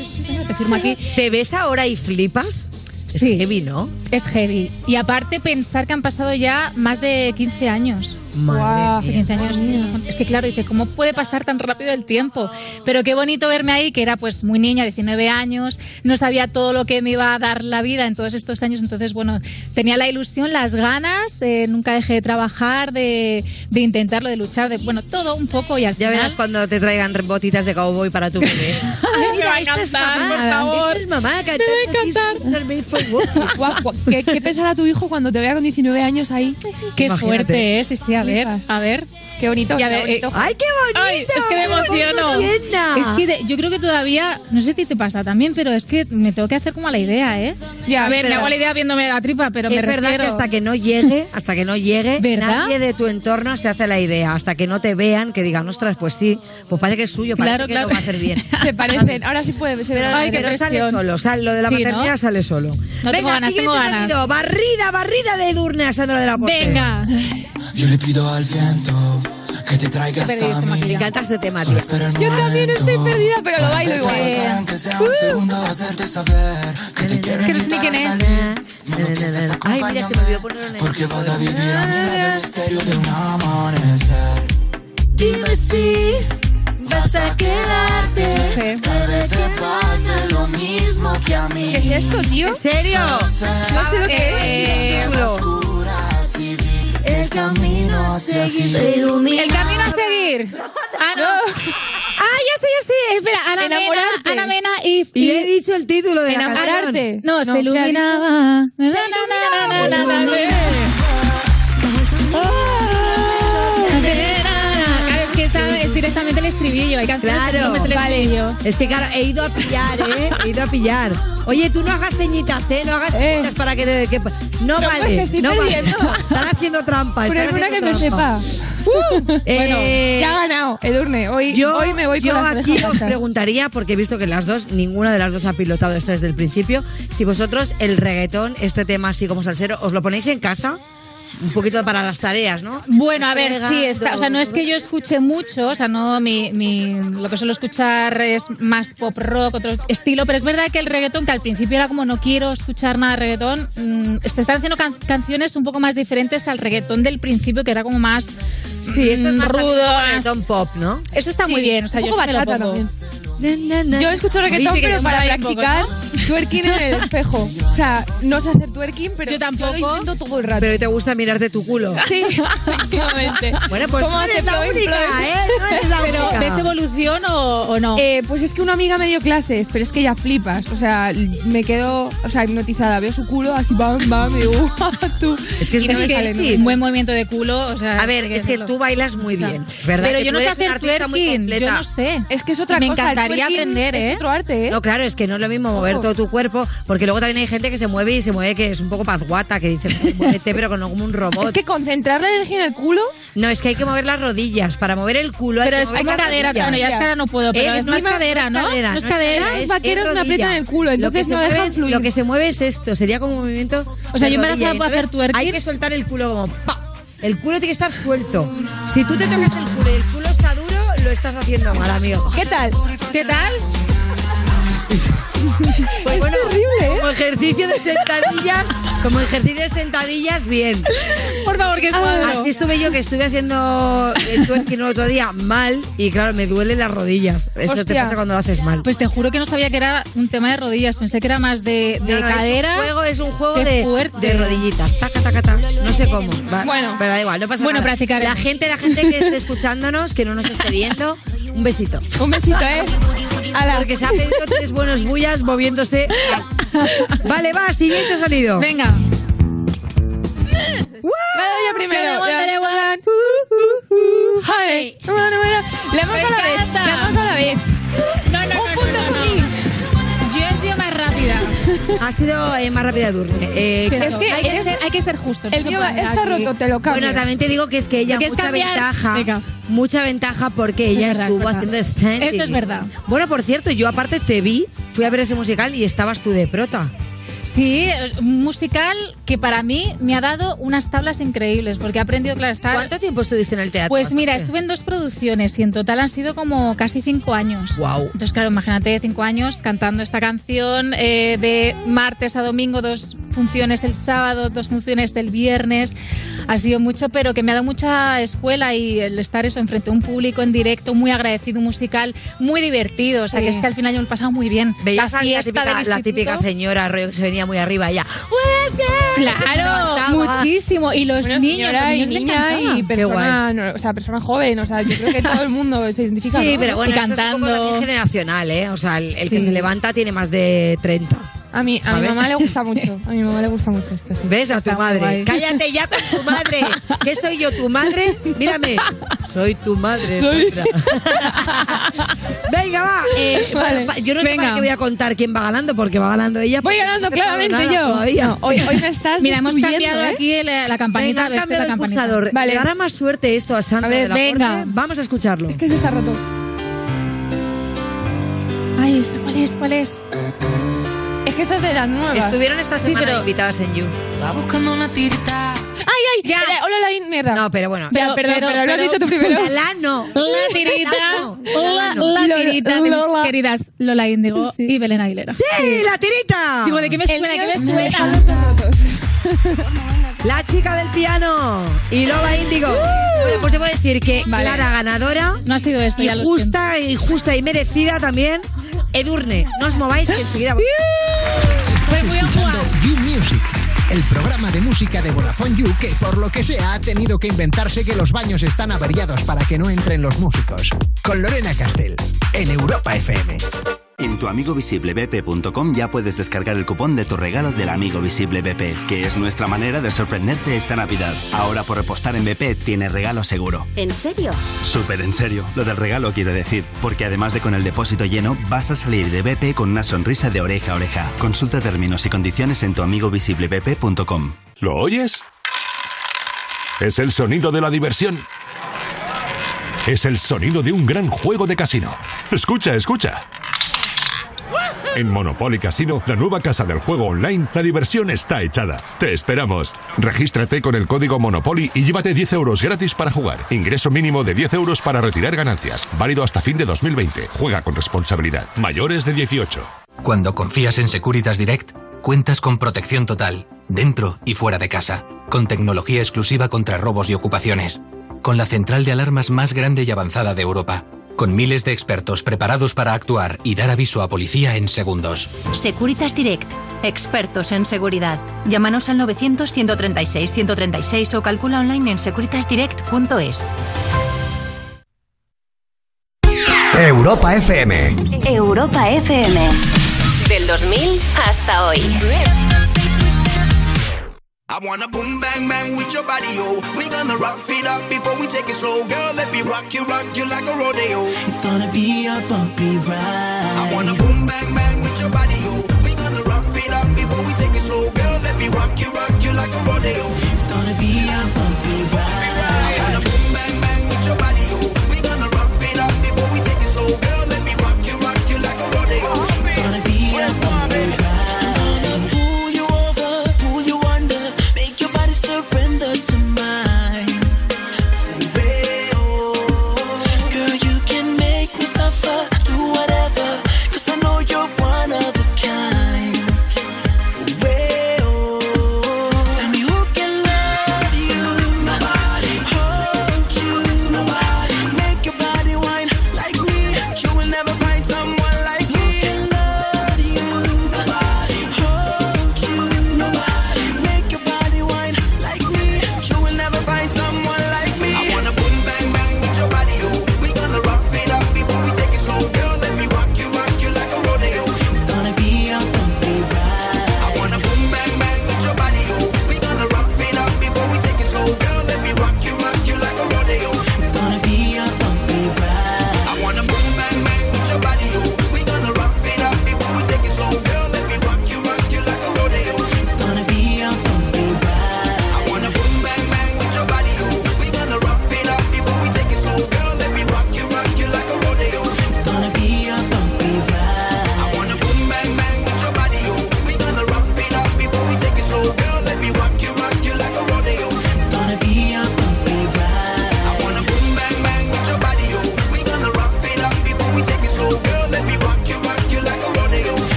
te firmo aquí. ¿Te ves ahora y flipas? Es Sí. heavy, ¿no? Es heavy. Y aparte pensar que han pasado ya más de 15 años. Madre mía. 15 años. Es que claro, dice, ¿cómo puede pasar tan rápido el tiempo? Pero qué bonito verme ahí, que era pues muy niña, 19 años, no sabía todo lo que me iba a dar la vida en todos estos años, entonces bueno, tenía la ilusión, las ganas, eh, nunca dejé de trabajar, de, de intentarlo, de luchar, de bueno, todo un poco y al Ya final... verás cuando te traigan botitas de cowboy para tu bebé. Ay, Me va a esta es mamá, por favor. Esta es mamá ¿Qué, ¿Qué pensará tu hijo cuando te vea con 19 años ahí? Qué Imagínate. fuerte es, sí, sí, a ver, a ver. Qué bonito. Y a qué ver, bonito. eh, ¡Ay, qué bonito! Ay, es que me ¡Qué bonito emociono. Es que de- yo creo que todavía, no sé si te pasa también, pero es que me tengo que hacer como a la idea, ¿eh? Ya, a ver, me hago la idea viéndome la tripa, pero me es verdad que hasta que no llegue, hasta que no llegue, ¿Verdad? nadie de tu entorno se hace la idea. Hasta que no te vean, que digan, ostras, pues sí, pues parece que es suyo, parece Claro, que claro. lo va a hacer bien. Se parecen. Ahora sí puede ser. Pero, Ay, pero sale solo, sale, lo de la Sí, maternidad ¿no? sale solo. No tengo ganas, tengo ganas. sonido, barrida, barrida de Edurne a Sandra de la Porte. Venga. Yo le pido al viento que te traiga hasta mí. Me encanta este tema, tío. Yo también estoy perdida, pero lo bailo igual. Aunque sea un segundo hacerte saber que te quiero que no sé ni quién es. Ay, mira, se me olvidó ponerlo en el... Porque vas a vivir a mi lado el misterio de un amanecer. Dime si vas a quedarte. Tal vez te pase lo mismo que a mí. ¿Qué es esto, tío? ¿En serio? No sé lo que es. El camino hacia ti. El camino a seguir. Ah, no. Ah, ya sé, ya sé. Espera, Ana Mena, Enamorarte. Ana Mena y... Y he dicho el título de la canción. Enamorarte. No, se iluminaba. Se iluminaba. El estribillo. Hay canciones que no me sé el estribillo. Es que claro, he ido a pillar, ¿eh? He ido a pillar. Oye, tú no hagas ceñitas, ¿eh? No hagas Eh. ceñitas para que... que- no, No, vale. pues, estoy no vale. perdiendo. Están haciendo trampa. Poner una que no sepa. Uh, bueno, Eh, ya ha ganado Edurne. Hoy, Yo, hoy me voy con yo las aquí os preguntaría, porque he visto que las dos, ninguna de las dos ha pilotado esto desde el principio, si vosotros el reggaetón, este tema así como salsero, ¿os lo ponéis en casa? Un poquito para las tareas, ¿no? Bueno, a ver, sí, está, o sea, no es que yo escuche mucho, o sea, no, mi, mi, lo que suelo escuchar es más pop rock, otro estilo, pero es verdad que el reggaetón, que al principio era como no quiero escuchar nada de reggaetón, mm, se están haciendo can- canciones un poco más diferentes al reggaetón del principio, que era como más Sí, esto es mm, más rudo. reggaetón pop, ¿no? Eso está muy bien, o sea, un yo sí me lo pongo. también. Yo escucho reggaetón, pero para un poco, practicar twerking en el espejo. O sea, no sé hacer twerking, pero Yo tampoco. lo intento todo el rato. Pero te gusta mirarte tu culo. Sí, efectivamente. Bueno, pues ¿Cómo no eres hace la Floyd única, Floyd? ¿eh? No eres la Pero, única. ¿ves evolución o, o no? Eh, pues es que una amiga me dio clases, pero es que ya flipas. O sea, me quedo o sea, hipnotizada. Veo su culo así, bam, bam, y digo, "Guau, tú. Es que es que un buen movimiento de culo, o sea... A ver, es que tú bailas muy bien, ¿verdad? Pero Que yo tú no sé hacer twerking, yo no sé. Es que es otra Me cosa. el encantaría aprender, ¿eh? Es otro arte, ¿eh? No, claro, es que no es lo mismo mover todo tu cuerpo, porque luego también hay gente que se mueve y se mueve que es un poco pazguata, que dice, muévete, pero con- como un robot. Es que concentrar la energía en el culo. No, es que hay que mover las rodillas. Para mover el culo hay Pero que es mover las cadera, rodillas. bueno, ya es cara no puedo, pero es más encima cadera, ¿no? cadera, No es cadera. Los vaqueros me aprietan el culo, Lo que entonces no dejan es- fluir. Lo que se mueve es esto, sería como un movimiento. O sea, yo me la puedo hacer twerking. Hay que soltar el culo como ¡pa! El culo tiene que estar suelto. Si tú te tocas el culo y el culo está duro, lo estás haciendo mal, amigo. ¿Qué tal? ¿Qué tal? Pues bueno, terrible, ¿eh? como ejercicio de sentadillas, como ejercicio de sentadillas, bien. Por favor, que cuadro. Así estuve yo que estuve haciendo el twerking el otro día mal y claro, me duelen las rodillas. Eso te pasa cuando lo haces mal. Pues te juro que no sabía que era un tema de rodillas. Pensé que era más de, de No, no, cadera. Es un juego, es un juego de, rodillitas. Taca, taca, taca. No sé cómo. Va, Bueno. pero da igual, no pasa Bueno, nada. practicaremos. La gente, la gente que esté escuchándonos, que no nos esté viendo, un besito. Un besito, ¿eh? Porque se ha pedido tres buenos bullas moviéndose. Vale, va, siguiente sonido. Venga. Yo primero. Me. Jale. Bueno, bueno. Le Me a la vez. Le damos a la vez. No, no, no. Ha sido eh, más rápida Durne. Eh, Pero Es que hay, que eres- ser, hay que ser justos. El hacer está roto, te lo cambio. Bueno, también te digo que es que ella ¿Lo quieres mucha cambiar? ventaja, Venga. mucha ventaja porque ella Es verdad, estuvo es haciendo standing. Esto es verdad. Bueno, por cierto, yo aparte te vi, fui a ver ese musical y estabas tú de prota. Sí, un musical que para mí me ha dado unas tablas increíbles porque he aprendido, claro, estar... ¿Cuánto tiempo estuviste en el teatro? Pues mira, estuve en dos producciones y en total han sido como casi cinco años. Guau. Entonces, claro, imagínate cinco años cantando esta canción eh, de martes a domingo, dos funciones el sábado, dos funciones el viernes. Ha sido mucho, pero que me ha dado mucha escuela y el estar eso enfrente a un público en directo, muy agradecido, musical muy divertido. O sea, que es que al final yo me lo he pasado muy bien. Veías la la típica, del la típica señora rollo que se venía muy arriba ya. Claro, muchísimo. Y los Bueno, niños, señora los y niños me niña encantaban. y persona, no, o sea, persona joven, o sea, yo creo que todo el mundo se identifica. Sí, ¿no? pero bueno, Y esto es un poco cantando. también generacional, ¿eh? O sea, el, el que Sí. se levanta tiene más de 30. A mí, a mi mamá le gusta mucho. A mi mamá le gusta mucho esto. sí. ¿Ves a tu Está madre? Cállate ya con tu madre. ¿Qué soy yo, tu madre? Mírame. Soy tu madre. Soy-. Venga, va. eh, Vale. pa- yo no sé para qué voy a contar quién va ganando, porque va ganando ella. Voy ganando claramente yo. Todavía. No, hoy, hoy me estás Mira, hemos cambiado ¿eh? aquí la, la campanita. Venga, ¿ves? cambia La el campanita. pulsador. Vale. ¿Le dará más suerte esto a Sandra A ver, de la venga. Corte? Vamos a escucharlo. Es que eso está roto. Ay, ¿esta ¿cuál es? ¿Cuál es? Que esta es de las nuevas. Estuvieron esta semana pero- invitadas en You. Va buscando una tirita. ¡Ay, ay! Ya. Eh, Hola, la mierda. No, pero bueno. Pero, perdón, pero- pero, lo has dicho tú primero. La no. La tirita, la, la Lola- tirita de mis Lola. queridas Lola Índigo y Belén Aguilera. ¡Sí, la tirita! Digo, ¿de qué me suena? mío ¿Qué me de suena? La chica del piano y Lola Índigo. Bueno, pues debo decir que Vale. Clara ganadora No ha sido esto, y ya lo justa y justa y merecida también Edurne. No os mováis que enseguida Bien escuchando. You Music, el programa de música de Vodafone You que por lo que sea ha tenido que inventarse que los baños están averiados para que no entren los músicos. Con Lorena Castell, en Europa FM. En tuamigovisiblebp.com ya puedes descargar el cupón de tu regalo del Amigo Visible BP, que es nuestra manera de sorprenderte esta Navidad. Ahora por repostar en BP tienes regalo seguro. ¿En serio? Súper en serio, lo del regalo quiero decir, porque además de con el depósito lleno, vas a salir de BP con una sonrisa de oreja a oreja. Consulta términos y condiciones en tuamigovisiblebp.com. ¿Lo oyes? Es el sonido de la diversión. Es el sonido de un gran juego de casino. Escucha, escucha. En Monopoly Casino, la nueva casa del juego online, la diversión está echada. Te esperamos. Regístrate con el código Monopoly y llévate 10 euros gratis para jugar. Ingreso mínimo de 10 euros para retirar ganancias. Válido hasta fin de 2020. Juega con responsabilidad. Mayores de 18. Cuando confías en Securitas Direct, cuentas con protección total, dentro y fuera de casa, con tecnología exclusiva contra robos y ocupaciones, con la central de alarmas más grande y avanzada de Europa, con miles de expertos preparados para actuar y dar aviso a policía en segundos. Securitas Direct, expertos en seguridad. Llámanos al 900-136-136 o calcula online en securitasdirect.es. Europa FM. Europa FM. Del 2000 hasta hoy. I wanna boom bang bang with your body, yo. We gonna rock it up before we take it slow, girl. Let me rock you, rock you like a rodeo. It's gonna be a bumpy ride. I wanna boom bang bang with your body, yo. We gonna rock it up before we take it slow, girl. Let me rock you, rock you like a rodeo. It's gonna be a bumpy ride.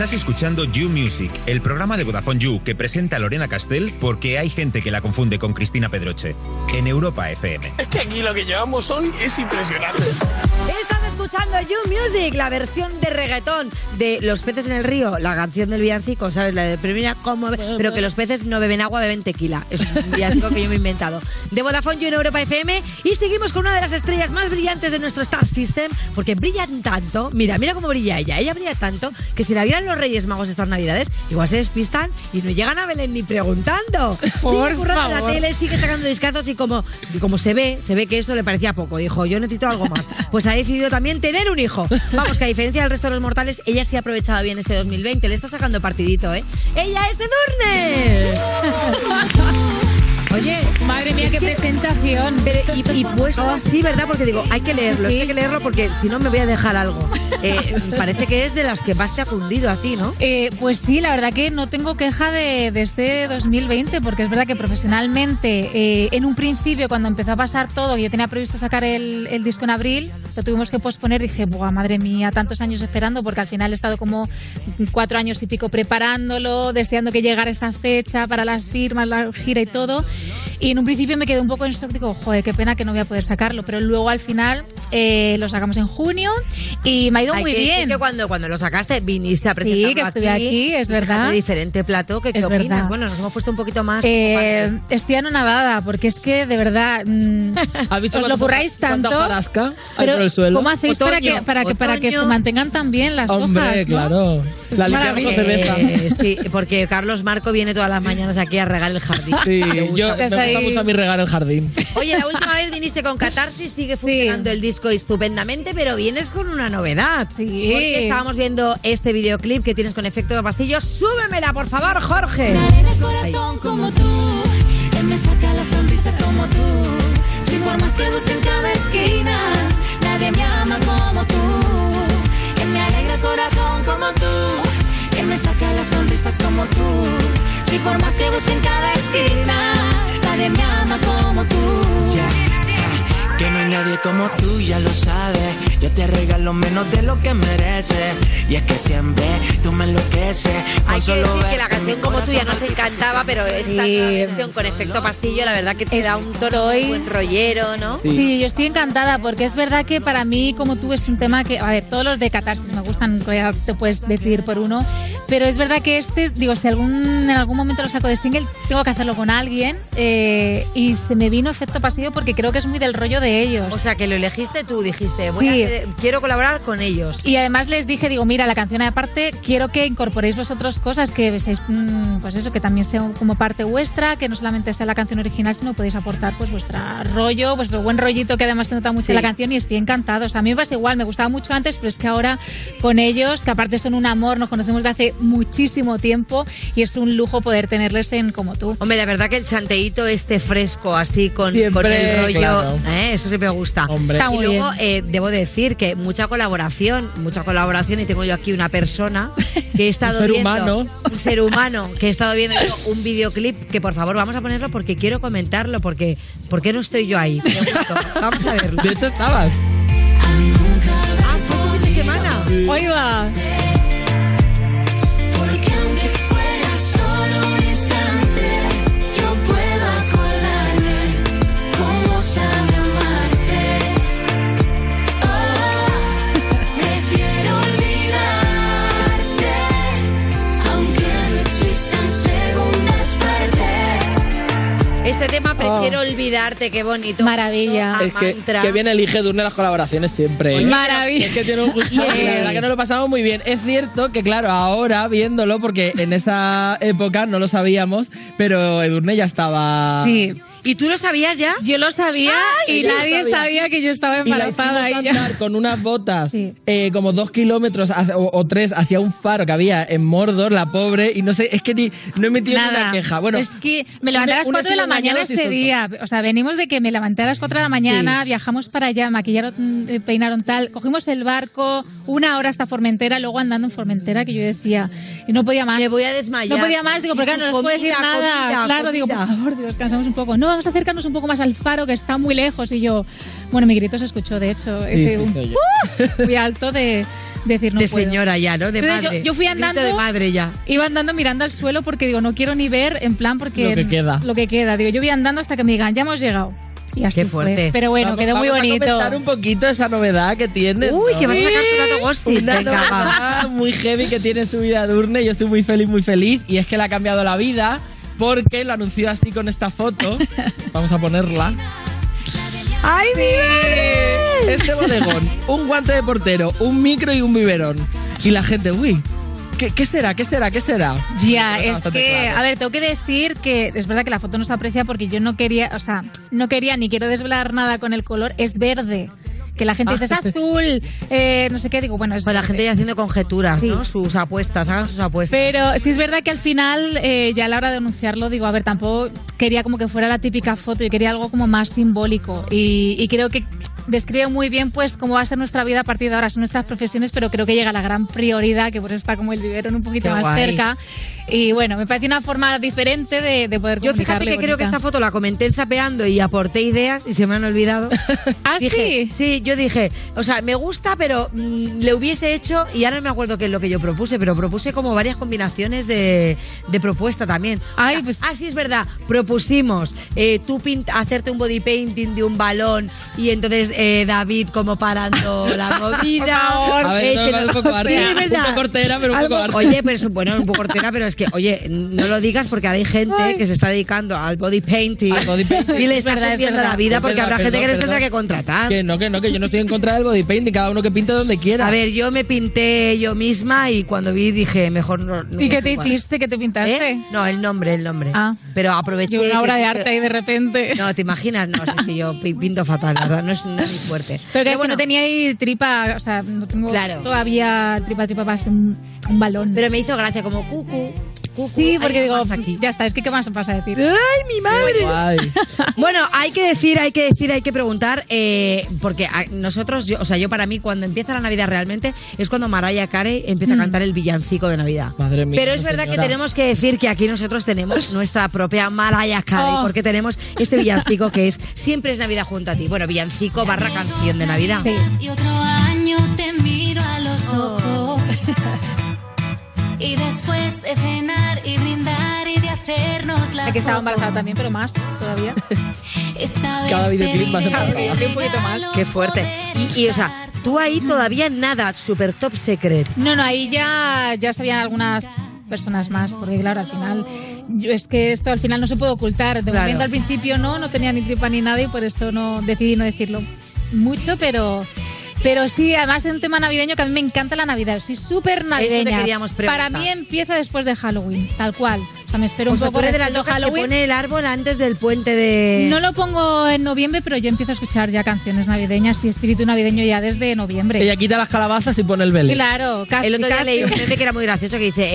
Estás escuchando You Music, el programa de Vodafone You que presenta Lorena Castell porque hay gente que la confunde con Cristina Pedroche. En Europa FM. Es que aquí lo que llevamos hoy es impresionante. Escuchando You Music, la versión de reggaetón de Los peces en el río, la canción del villancico, ¿sabes? La de primera, como, pero que los peces no beben agua, beben tequila. Es un villancico que yo me he inventado. De Vodafone You en Europa FM y seguimos con una de las estrellas más brillantes de nuestro Star System, porque brillan tanto, mira, mira cómo brilla ella, ella brilla tanto que si la vieran los Reyes Magos estas Navidades, igual se despistan y no llegan a Belén ni preguntando. Por sigue en la favor. tele, sigue sacando discazos y como, y como se ve, se ve que esto le parecía poco. Dijo, yo necesito algo más. Pues ha decidido también tener un hijo. Vamos, que a diferencia del resto de los mortales, ella sí ha aprovechado bien este 2020. Le está sacando partidito, ¿eh? ¡Ella es Edurne! Oye, Madre mía, qué que- presentación. Pero, y, y puesto así, ¿verdad? Porque digo, hay que leerlo, que hay que leerlo porque si no me voy a dejar algo. Eh, parece que es de las que más te ha cundido a ti, ¿no? Eh, pues sí, la verdad que no tengo queja de, de este 2020, porque es verdad que profesionalmente, eh, en un principio, cuando empezó a pasar todo, yo tenía previsto sacar el, el disco en abril, lo tuvimos que posponer, dije, Buah, madre mía, tantos años esperando, porque al final he estado como cuatro años y pico preparándolo, deseando que llegara esta fecha para las firmas, la gira y todo. Y en un principio me quedé un poco en shock, digo, joder, qué pena que no voy a poder sacarlo, pero luego al final eh, lo sacamos en junio y me ha ido Hay muy que decir bien. que cuando, cuando lo sacaste viniste a presentarlo Sí, que estuve aquí, es Fíjate, verdad. diferente plato, ¿qué, qué Es opinas? verdad. Bueno, nos hemos puesto un poquito más... Eh, estoy anonadada porque es que de verdad mm, ¿Has visto os lo curráis tanto. pero por el suelo? ¿cómo hacéis para Otoño, que para que para que se mantengan tan bien las Hombre, hojas? ¿no? claro. Es La limpiamos con cerveza. Eh, sí, porque Carlos Marco viene todas las mañanas aquí a regar el jardín. Sí, Le gusta yo me gusta ahí. mucho a mí regar el jardín. Oye, la última vez viniste con Catarsis, sigue funcionando el disco estupendamente, pero vienes con una novedad. Sí. Porque estábamos viendo este videoclip que tienes con efecto de pasillo. Súbemela, por favor, Jorge. el corazón como tú. Él me saca las sonrisas como tú. Si por más que busque en cada esquina, nadie me ama como tú. Él me alegra el corazón como tú. Él me saca las sonrisas como tú. Si por más que busque en cada esquina, nadie me ama como tú. Que no hay nadie como tú, ya lo sabes. Yo te regalo menos de lo que mereces. Y es que siempre tú me enloqueces. Con Hay que solo decir que la canción como tú ya nos encantaba, pero esta nueva versión con efecto pastillo, la verdad que te da un tono muy buen rollero, ¿no? Sí. yo estoy encantada porque es verdad que para mí, como tú, es un tema que, a ver, todos los de catarsis me gustan, te puedes decidir por uno, pero es verdad que este, digo, si algún, en algún momento lo saco de single, tengo que hacerlo con alguien eh, y se me vino efecto pasillo porque creo que es muy del rollo de ellos. O sea, que lo elegiste tú, dijiste, voy a hacer- quiero colaborar con ellos. Y además les dije, digo, mira, la canción aparte, quiero que incorporéis vosotros cosas que seáis, mm, pues eso, que también sea como parte vuestra, que no solamente sea la canción original, sino podéis aportar pues vuestro rollo, vuestro buen rollito que además se nota mucho Sí. en la canción y estoy encantado. O sea, a mí me pasa igual, me gustaba mucho antes, pero es que ahora con ellos, que aparte son un amor, nos conocemos de hace muchísimo tiempo y es un lujo poder tenerles en como tú. Hombre, la verdad que el chanteíto este fresco, así con, Siempre, con el rollo, claro. ¿eh? eso sí me gusta. Hombre. Está y muy luego bien. eh, debo decir que mucha colaboración, mucha colaboración y tengo yo aquí una persona que he estado ser viendo, humano. un ser humano que he estado viendo un videoclip que por favor vamos a ponerlo porque quiero comentarlo porque ¿por qué no estoy yo ahí? Vamos a verlo. De hecho, estabas. Ah, fue un fin de semana. Oiga. Porque olvidarte, qué bonito. Maravilla. Es que, mantra. que bien elige Durne las colaboraciones siempre. ¿eh? Maravilla. Es que tiene un gusto. Yeah. La verdad que nos lo pasamos muy bien. Es cierto que, claro, ahora viéndolo, porque en esa época no lo sabíamos, pero Edurne ya estaba. Sí. ¿Y tú lo sabías ya? Yo lo sabía y ella lo nadie sabía. sabía que yo estaba Y la embarazada. y yo- andar con unas botas eh, como dos kilómetros hacia- o, o tres hacia un faro que había en Mordor, la pobre, y no sé, es que ni, no he metido Nada. una queja. Bueno, es que me levanté a las una 4 de la mañana sí, suelto. día. O sea, venimos de que me levanté a las 4 de la mañana, viajamos para allá, maquillaron, eh, peinaron tal, cogimos el barco, una hora hasta Formentera, luego andando en Formentera, que yo decía, y no podía más. Me voy a desmayar. No podía más, digo, porque claro, no les puedo decir Comida, nada. comida, claro, digo, por comida. favor, descansamos un poco. No, vamos a acercarnos un poco más al faro, que está muy lejos. Y yo, bueno, mi grito se escuchó, de hecho, Sí, eh, sí, un- soy yo. ¡Uh! muy alto de decir, no de puedo. señora ya, ¿no? De Entonces, madre. Yo, yo fui andando. de madre ya. Iba andando mirando al suelo porque digo, no quiero ni ver, en plan, porque. Lo que queda. Lo que queda. Digo, yo voy andando hasta que me digan, ya hemos llegado. Y así Qué fue. fuerte. Pero bueno, Vamos- quedó muy vamos bonito. a comentar un poquito esa novedad que tiene. Uy, que vas a sacar tu dato gossip. Una Venga, va. novedad muy heavy que tiene su vida Durne. Yo estoy muy feliz, muy feliz. Y es que le ha cambiado la vida porque lo anunció así con esta foto. Vamos a ponerla. ¡Ay, mi Este bodegón, un guante de portero, un micro y un biberón. Y la gente, uy, ¿qué, qué será? ¿Qué será? ¿Qué será? Ya, Está es que, claro. a ver, tengo que decir que es verdad que la foto no se aprecia porque yo no quería, o sea, no quería ni quiero desvelar nada con el color, es verde. Que la gente dice es azul, eh, no sé qué, digo, bueno, es Pues la gente ya haciendo conjeturas, Sí. ¿no? Sus apuestas, hagan sus apuestas. Pero sí es verdad que al final, eh, ya a la hora de anunciarlo, digo, a ver, tampoco quería como que fuera la típica foto, yo quería algo como más simbólico. Y, y creo que describe muy bien pues cómo va a ser nuestra vida a partir de ahora, son nuestras profesiones, pero creo que llega la gran prioridad, que por eso está como el biberón un poquito Qué más guay. cerca. Y bueno, me parece una forma diferente de, de poder Yo fíjate que creo que esta foto la comenté en Zapeando y aporté ideas y se me han olvidado. ¿Ah, dije, sí? Sí, yo dije, o sea, me gusta, pero mm, le hubiese hecho, y ahora no me acuerdo qué es lo que yo propuse, pero propuse como varias combinaciones de, de propuesta también. Ay, pues- Ah, sí, es verdad, propusimos eh, tú pint- hacerte un body painting de un balón y entonces eh, David como parando la movida. favor. A ver, no, no, un poco sí, arte. es verdad. Un poco hortera, pero un Algo- poco arte. Oye, pero eso, bueno, un poco hortera, pero es que, oye, no lo digas porque ahora hay gente que se está dedicando al body painting, Al body painting. y le Es está es verdad. la vida Es porque verdad, habrá gente que les tendrá que contratar. Que no, que no, que yo no estoy en contra del body painting, cada uno que pinte donde quiera. A ver, yo me pinté yo misma y cuando vi dije, mejor no. no ¿Y qué te hiciste? ¿Qué te pintaste? ¿Eh? No, el nombre, el nombre. Ah. Pero aproveché. Yo una obra que- de arte ahí de repente. No, ¿te imaginas? No, es que yo pi- pinto fatal, verdad, no es, no es fuerte. Pero que es bueno, que no tenía ahí tripa, o sea, no tengo Claro. todavía tripa, tripa para un, un balón. Pero me hizo gracia, como cucu. Sí, porque digo, aquí. ya está, es que ¿qué más vas a decir? ¡Ay, mi madre! Guay. Bueno, hay que decir, hay que decir, hay que preguntar, eh, porque a- nosotros, yo, o sea, yo para mí cuando empieza la Navidad realmente es cuando Mariah Carey empieza a cantar el villancico de Navidad. Madre mía, Pero es verdad señora. que tenemos que decir que aquí nosotros tenemos nuestra propia Mariah Carey, Oh. porque tenemos este villancico que es Siempre es Navidad junto a ti. Bueno, villancico barra canción de Navidad. Sí. Y otro año te miro a los ojos. Y después de cenar y brindar y de hacernos la Sé que estaba embarazada también, pero más todavía. Esta vez Cada videoclip más embarazada. Un poquito más. Qué fuerte. Y, y, o sea, tú ahí todavía nada, super top secret. No, no, ahí ya, ya sabían algunas personas más, porque claro, al final, yo- es que esto al final no se puede ocultar. De Claro. momento al principio no, no tenía ni tripa ni nada y por eso no decidí no decirlo mucho, pero... Pero sí, además es un tema navideño que a mí me encanta la Navidad. Soy súper navideña. queríamos preguntar. Para mí empieza después de Halloween, tal cual. O sea, me espero O un sea, tú poco eres de las locas que Halloween. pone el árbol antes del puente de... No lo pongo en noviembre, pero yo empiezo a escuchar ya canciones navideñas y espíritu navideño ya desde noviembre. Ella quita las calabazas y pone el belén. Claro, casi, El otro día casi. leí un meme que era muy gracioso que dice,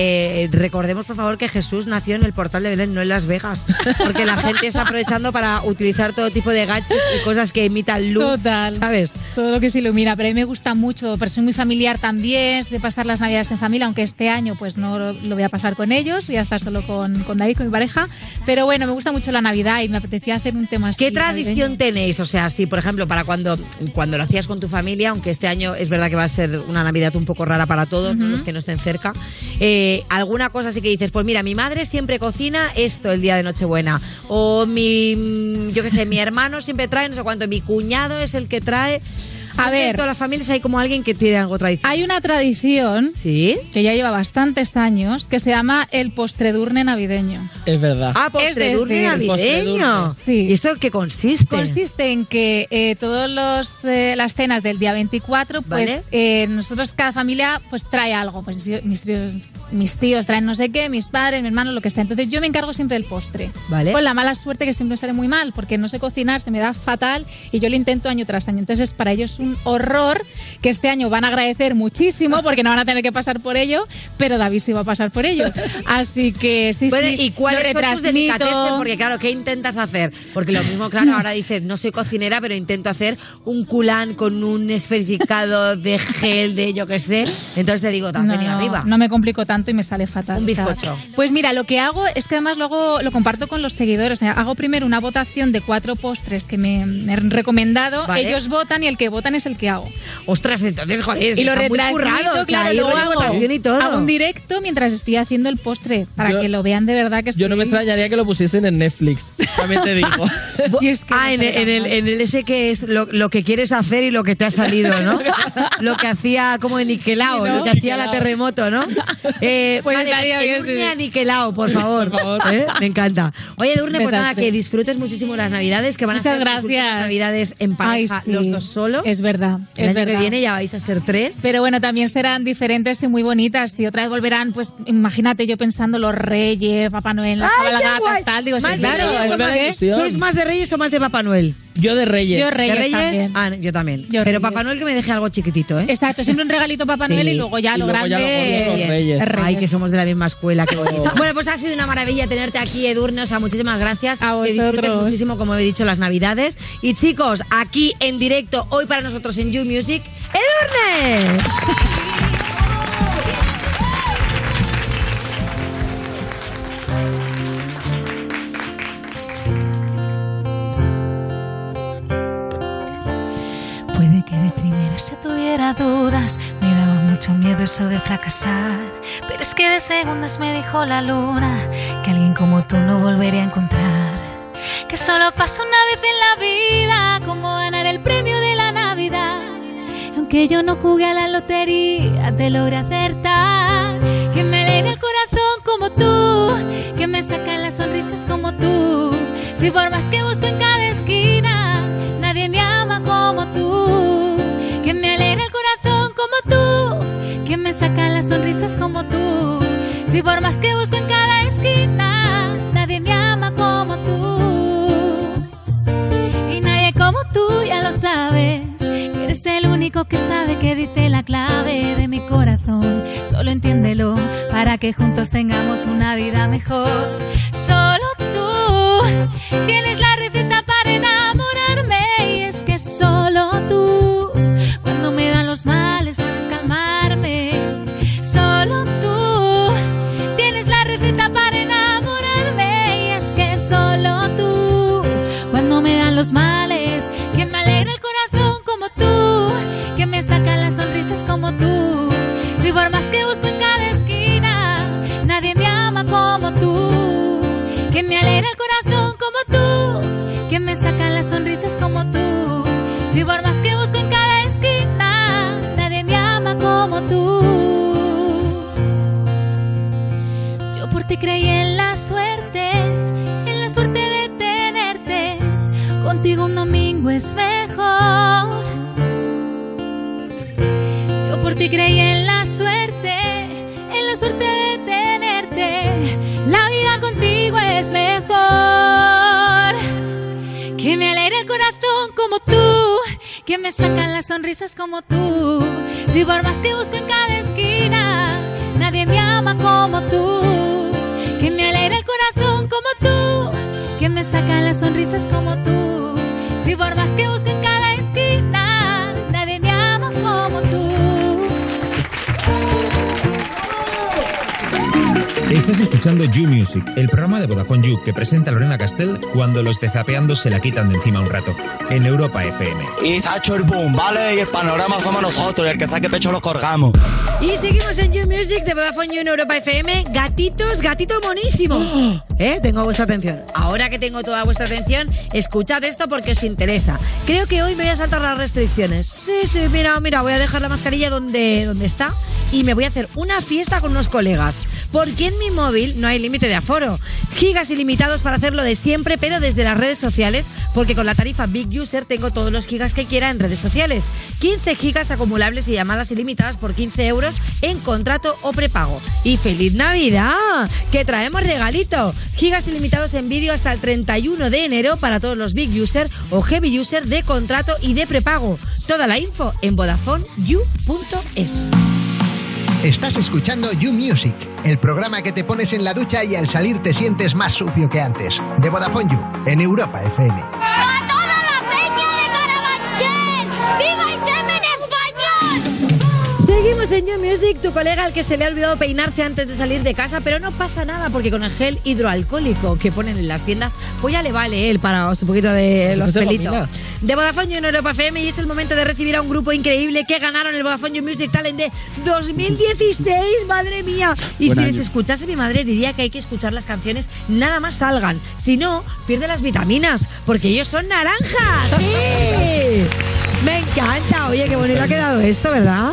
eh, recordemos por favor que Jesús nació en el portal de Belén, no en Las Vegas, porque la gente está aprovechando para utilizar todo tipo de gadgets y cosas que imitan luz, Total. ¿sabes? Todo lo que se ilumina, pero a mí me gusta mucho, pero soy muy familiar también, de pasar las navidades en familia, aunque este año pues no lo, lo voy a pasar con ellos, voy a estar solo con, con David, con mi pareja, pero bueno, me gusta mucho la Navidad y me apetecía hacer un tema así. ¿Qué tradición tenéis? O sea, si por ejemplo para cuando, cuando lo hacías con tu familia, aunque este año es verdad que va a ser una Navidad un poco rara para todos, ¿no? los que no estén cerca, eh, alguna cosa así que dices, pues mira, mi madre siempre cocina esto el día de Nochebuena, o mi, yo qué sé, mi hermano siempre trae no sé cuánto, mi cuñado es el que trae... A ver. En todas las familias hay como alguien que tiene algo tradicional. Hay una tradición ¿Sí? que ya lleva bastantes años que se llama el postredurne navideño. Es verdad. Ah, postredurne navideño. Sí. ¿Y esto en qué consiste? Consiste en que eh, todas las cenas del día 24, pues Vale. eh, nosotros, cada familia, pues trae algo. Pues mis tíos, mis tíos traen no sé qué, mis padres, mi hermano, lo que sea. Entonces yo me encargo siempre del postre. Vale. Con la mala suerte que siempre sale muy mal, porque no sé cocinar, se me da fatal y yo lo intento año tras año. Entonces para ellos es un horror que este año van a agradecer muchísimo porque no van a tener que pasar por ello, pero David sí va a pasar por ello. Así que sí, Bueno, sí, ¿y tus retransmito. delicatessen? Porque claro, ¿qué intentas hacer? Porque lo mismo, claro, ahora dices, no soy cocinera, pero intento hacer un culán con un esferificado de gel, de yo qué sé. Entonces te digo, has venido arriba. No me complico tanto. y me sale fatal. Un bizcocho. pues mira, lo que hago es que además luego lo comparto con los seguidores. Hago primero una votación de cuatro postres que me me han recomendado. Vale. Ellos votan y el que votan es el que hago. Ostras, entonces, joder, y lo está muy retransmito, currado, o sea, claro, rollo hago, votación y todo. hago un directo mientras estoy haciendo el postre para Yo- que lo vean de verdad que estoy... Yo no me extrañaría que lo pusiesen en Netflix. También te digo. ah, en, el- en el, en el ese que es lo, lo que quieres hacer y lo que te ha salido, ¿no? lo que hacía como en Niquelao, Sí, ¿no? lo que hacía la Niquelao. terremoto, ¿no? Eh, Pues vale, estaría bien, Edurne sí. a Niquelao, por favor. ¿Eh? Me encanta. Oye, Durne, pues nada, que disfrutes muchísimo las navidades, que van Muchas a ser gracias. navidades en pareja, Ay, sí. los dos solos. Es verdad, El es año que verdad. Viene ya vais a ser tres. Pero bueno, también serán diferentes y muy bonitas. Y otra vez volverán, pues imagínate yo pensando los reyes, Papá Noel, las ¡Ay, qué cabalgatas, tal. Digo, sí, ¿Más de claro. Es que- ¿Sois más de Reyes o más de Papá Noel? Yo de Reyes. Yo Reyes ¿De Reyes? también. Ah, yo también. Yo Pero Reyes. Papá Noel que me deje algo chiquitito, ¿eh? Exacto, siempre un regalito Papá Noel Sí. y luego ya Y lo luego ya lo grande. gordo, los es Reyes. Reyes. Ay, que somos de la misma escuela, qué bonito. bueno, pues ha sido una maravilla tenerte aquí, Edurne. O sea, muchísimas gracias. A Que disfrutes vosotros. muchísimo, como he dicho, las navidades. Y chicos, aquí en directo, hoy para nosotros en You Music, Edurne. Puede que de primera yo tuviera dudas, me daba mucho miedo eso de fracasar. Pero es que de segundas me dijo la luna que alguien como tú no volvería a encontrar. Que solo pasa una vez en la vida, como ganar el premio. Aunque yo no jugué a la lotería, te logré acertar. Que me alegra el corazón como tú, que me sacan las sonrisas como tú. Si por más que busco en cada esquina, nadie me ama como tú. Que me alegra el corazón como tú, que me sacan las sonrisas como tú. Si por más que busco en cada esquina, nadie me ama como tú. Y nadie como tú ya lo sabes. Eres el único que sabe que dice la clave de mi corazón. Solo entiéndelo para que juntos tengamos una vida mejor. Solo tú tienes la receta para enamorarme. Y es que solo tú, cuando me dan los males, sabes calmarme. Solo tú tienes la receta para enamorarme. Y es que solo tú, cuando me dan los males, sonrisas como tú. Si por más que busco en cada esquina, nadie me ama como tú. Que me alegra el corazón como tú, que me sacan las sonrisas como tú. Si por más que busco en cada esquina, nadie me ama como tú. Yo por ti creí en la suerte, en la suerte de tenerte. Contigo un domingo es mejor. Ti creí en la suerte, en la suerte de tenerte. La vida contigo es mejor. Que me alegra el corazón como tú, que me sacan las sonrisas como tú. Si por más que busco en cada esquina, nadie me ama como tú. Que me alegra el corazón como tú, que me sacan las sonrisas como tú. Si por más que busco en cada esquina, Estás escuchando You Music, el programa de Vodafone You que presenta Lorena Castell cuando los de Zapeando se la quitan de encima un rato. En Europa FM. Y hecho el boom, ¿vale? Y el panorama somos nosotros, y el que saque pecho lo colgamos. Y seguimos en You Music de Vodafone You en Europa FM. Gatitos, gatitos monísimos. ¿Eh? Tengo vuestra atención. Ahora que tengo toda vuestra atención, escuchad esto porque os interesa. Creo que hoy me voy a saltar las restricciones. Sí, sí, mira, mira, voy a dejar la mascarilla donde, donde está y me voy a hacer una fiesta con unos colegas. Porque en mi móvil no hay límite de aforo. Gigas ilimitados para hacerlo de siempre, pero desde las redes sociales, porque con la tarifa Big User tengo todos los gigas que quiera en redes sociales. 15 gigas acumulables y llamadas ilimitadas por 15 euros en contrato o prepago. Y feliz Navidad, que traemos regalito. Gigas ilimitados en vídeo hasta el 31 de enero para todos los Big User o Heavy User de contrato y de prepago. Toda la info en VodafoneYou.es. Estás escuchando You Music, el programa que te pones en la ducha y al salir te sientes más sucio que antes. De Vodafone You, en Europa FM. Seguimos en You Music, tu colega al que se le ha olvidado peinarse antes de salir de casa, pero no pasa nada porque con el gel hidroalcohólico que ponen en las tiendas, pues ya le vale él para un poquito de los se pelitos. De Vodafone You en Europa FM y es el momento de recibir a un grupo increíble que ganaron el Vodafone You Music Talent de 2016, madre mía. Y Buen si año. les escuchase mi madre diría que hay que escuchar las canciones nada más salgan, si no pierde las vitaminas, porque ellos son naranjas. ¡Sí! Me encanta. Oye, qué bonito ha quedado esto, ¿verdad?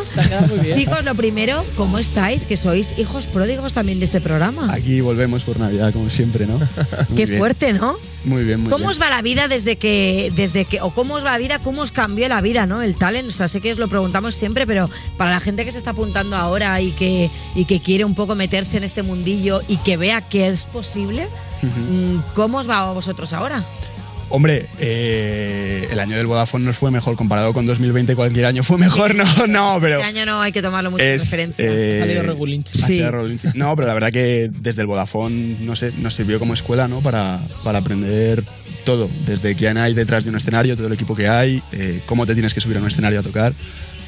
muy bien. Chicos, lo primero, ¿cómo estáis? Que sois hijos pródigos también de este programa. Aquí volvemos por Navidad, como siempre, ¿no? Muy Qué bien. fuerte, ¿no? Muy bien, muy ¿Cómo bien. os va la vida desde que, desde que, o cómo os va la vida, cómo os cambió la vida, ¿no? El talent, o sea, sé que os lo preguntamos siempre, pero para la gente que se está apuntando ahora y que, y que quiere un poco meterse en este mundillo y que vea que es posible, mm, ¿cómo os va a vosotros ahora? Hombre, eh, el año del Vodafone nos fue mejor comparado con 2020. Cualquier año fue mejor, no, no, pero. Este año no hay que tomarlo mucho de referencia. eh, Ha salido Regulinchi. ha Sí. No, pero la verdad que desde el Vodafone, no sé, nos sirvió como escuela, ¿no? Para, para aprender todo. Desde quién hay detrás de un escenario, todo el equipo que hay, eh, cómo te tienes que subir a un escenario a tocar.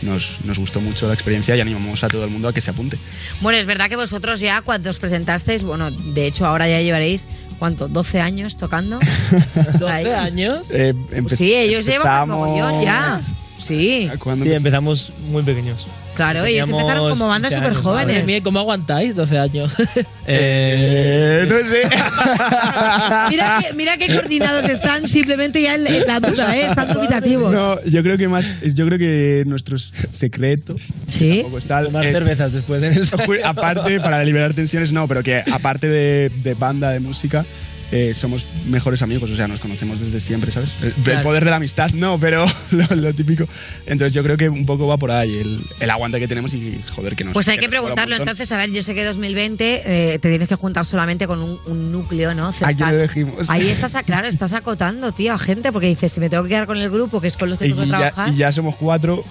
Nos, nos gustó mucho la experiencia y animamos a todo el mundo a que se apunte. Bueno, es verdad que vosotros ya cuando os presentasteis, bueno, de hecho ahora ya llevaréis, ¿cuánto? ¿12 años tocando? Ahí. ¿12 años? Eh, Sí, ellos llevan un mogollón ya. Sí. ¿Cuándo Sí, empezamos muy pequeños. Claro, ellos empezaron como bandas 15 súper jóvenes. mía, ¿cómo aguantáis 12 años? Eh, no sé. Mira que, mira qué coordinados están, simplemente ya en, en la duda, ¿eh? Están dubitativos. No, yo creo que más, yo creo que nuestro secreto ¿Sí? está es- cervezas después de eso. aparte para liberar tensiones no, pero que aparte de, de banda de música eh, somos mejores amigos, o sea, nos conocemos desde siempre, ¿sabes? El, el Claro. poder de la amistad, no, pero lo, lo típico. Entonces yo creo que un poco va por ahí, el, el aguante que tenemos y joder que nos. Pues hay que un preguntarlo. Entonces, a ver, yo sé que 2020 eh, te tienes que juntar solamente con un, un núcleo, ¿no? ¿A quién Cercano. elegimos? Ahí estás, claro, estás acotando, tío, a gente, porque dices, si me tengo que quedar con el grupo, que es con los que Y, tengo que ya, trabajar. y ya somos cuatro,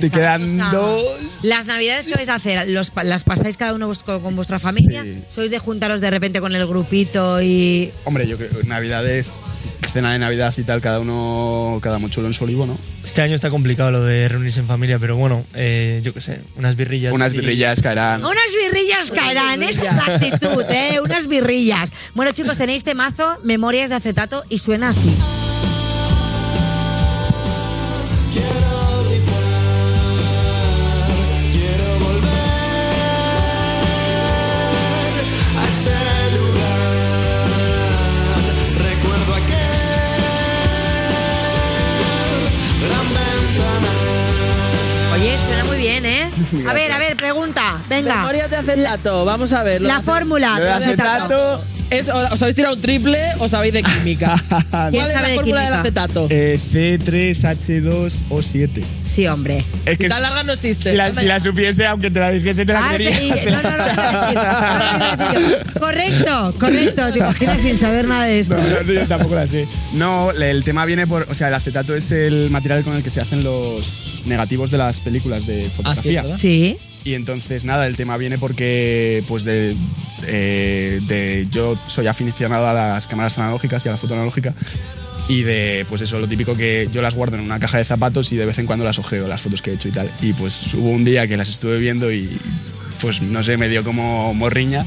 te cada quedan cosa. dos. Las navidades que vais a hacer, ¿Los, ¿las pasáis cada uno con, con vuestra familia? Sí. ¿Sois de juntaros de repente con el grupito y...? Hombre, yo creo Navidades, cena de Navidad y tal, cada uno, cada mochuelo en su olivo, ¿no? Este año está complicado lo de reunirse en familia, pero bueno, eh, yo qué sé, unas birrillas. Unas así. birrillas caerán. Unas birrillas caerán, esa es la actitud, ¿eh? Unas birrillas. Bueno, chicos, tenéis temazo, Memorias de acetato, y suena así. Pregunta. Venga. Memorias de acetato, vamos a ver. La de- fórmula de acetato. Es, ¿Os habéis tirado un triple o sabéis de química? ¿Cuál ¿Quién es sabe la de fórmula química? del acetato? Eh, C3H2O7. Sí, hombre. Es que Tan larga no existe. si la, si la supiese, aunque te la dijese, te la Ah, creería. sí, no, no, no, no, no, no, no, Correcto, correcto. Te imaginas sin saber nada de esto. No, no, yo tampoco la sé. No, el tema viene por. O sea, el acetato es el material con el que se hacen los negativos de las películas de fotografía. ¿verdad? Sí. Y entonces, nada, el tema viene porque, pues, de, eh, de. Yo soy aficionado a las cámaras analógicas y a la foto analógica. Y de, pues eso, lo típico que yo las guardo en una caja de zapatos y de vez en cuando las ojeo, las fotos que he hecho y tal. Y pues hubo un día que las estuve viendo y, pues, no sé, me dio como morriña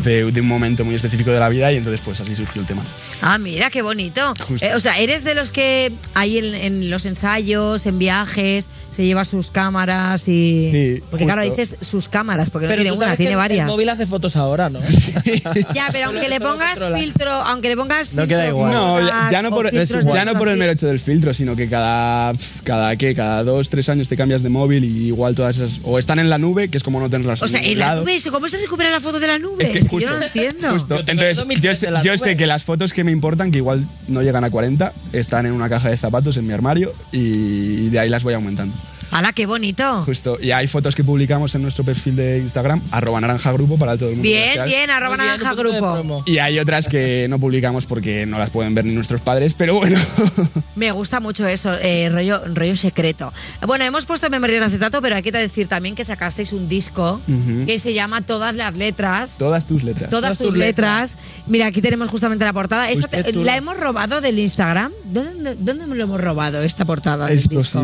de, de un momento muy específico de la vida y entonces, pues, así surgió el tema. Ah, mira, qué bonito. Eh, o sea, eres de los que ahí en, en los ensayos, en viajes, se lleva sus cámaras y... Sí, porque claro, dices sus cámaras, porque no tiene tú una, sabes tiene varias. El móvil hace fotos ahora, ¿no? Ya, pero aunque le pongas filtro, aunque le pongas No queda igual. No, ya, no por, ya no por el mero hecho del filtro, sino que cada, cada, ¿qué? cada dos, tres años te cambias de móvil y igual todas esas... O están en la nube, que es como no tenerlas O sea, en la nube, eso, ¿cómo se recupera la foto de la nube? Es que justo- yo no lo entiendo. Justo. Entonces, 2003 yo, sé- yo sé que las fotos que me importan, que igual no llegan a 40, están en una caja de zapatos en mi armario y de ahí las voy aumentando. ¡Hala, qué bonito! Justo. Y hay fotos que publicamos en nuestro perfil de Instagram, arroba naranja grupo para todo el mundo. Bien, bien, arroba bien, naranja grupo. Y hay otras que no publicamos porque no las pueden ver ni nuestros padres, pero bueno. Me gusta mucho eso, eh, rollo, rollo secreto. Bueno, hemos puesto memoria de acetato, pero hay que decir también que sacasteis un disco que se llama Todas las letras. Todas tus letras. Todas tus letras. Mira, aquí tenemos justamente la portada. Esta la hemos robado del Instagram. ¿Dónde, dónde lo hemos robado esta portada? del Es disco?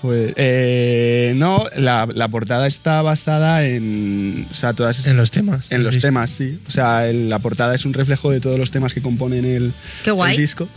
Pues, eh, no, la, la portada está basada en. O sea, todas En los temas. En los temas, sí. O sea, el- la portada es un reflejo de todos los temas que componen el, Qué guay. el disco.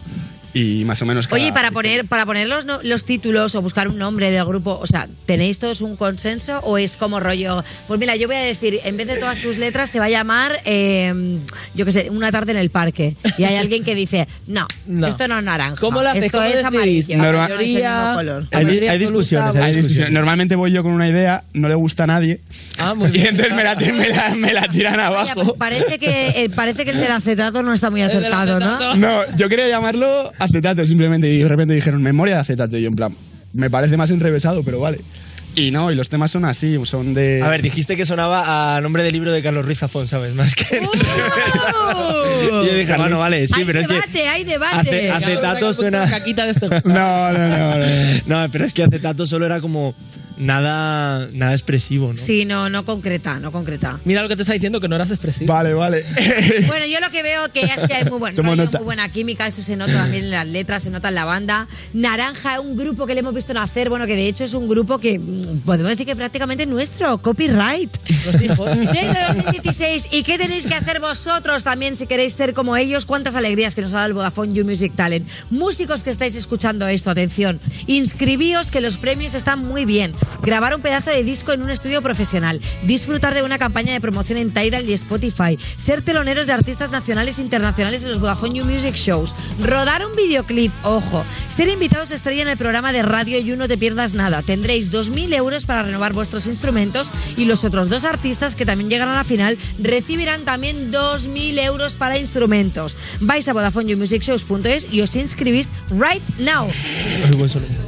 Y más o menos. cada- Oye, y para poner, para poner los, no- los títulos o buscar un nombre del grupo, o sea, ¿tenéis todos un consenso o es como rollo? Pues mira, yo voy a decir, en vez de todas tus letras, se va a llamar, eh, yo qué sé, una tarde en el parque. Y hay alguien que dice, no, No. esto no es naranja. ¿Cómo hacéis? Esto ¿Cómo es amarillo. Norma- no es el mismo color. Hay, mayoría hay discusiones, hay discusiones. Normalmente voy yo con una idea, no le gusta a nadie. Ah, muy y bien. entonces me la, me la- me la tiran abajo. parece que, eh, parece que el del acetato no está muy acertado, ¿no? No, yo quería llamarlo acetato simplemente y de repente dijeron memoria de acetato y yo en plan, me parece más enrevesado, pero vale. Y no, y los temas son así, son de... A ver, dijiste que sonaba a nombre del libro de Carlos Ruiz Zafón, ¿sabes? Más que... Yo dije, bueno, vale, sí, hay pero es que... debate, hay debate. Ace- acetato suena... No, no, no, no. No, pero es que acetato solo era como nada, nada expresivo, ¿no? Sí, no, no concreta, no concreta. Mira lo que te está diciendo, que no eras expresivo. Vale, vale. Bueno, yo lo que veo que es que hay muy, buen muy buena química, eso se nota también en las letras, se nota en la banda. Naranja, un grupo que le hemos visto nacer, bueno, que de hecho es un grupo que mm, podemos decir que prácticamente es nuestro, copyright. Desde 2016. ¿Y qué tenéis que hacer vosotros también si queréis ser como ellos? ¿Cuántas alegrías que nos ha dado el Vodafone You Music Talent? Músicos que estáis escuchando esto, atención. Inscribíos que los premios están muy bien. Grabar un pedazo de disco en un estudio profesional. Disfrutar de una campaña de promoción en Tidal y Spotify. Ser teloneros de artistas nacionales e internacionales en los Vodafone You Music Shows. Rodar un videoclip, ojo. Ser invitados estrella en el programa de radio You No Te Pierdas Nada. Tendréis 2.000 euros para renovar vuestros instrumentos y los otros dos artistas que también llegan a la final recibirán también 2.000 euros para instrumentos. Vais a VodafoneYouMusicShows.es y os inscribís right now.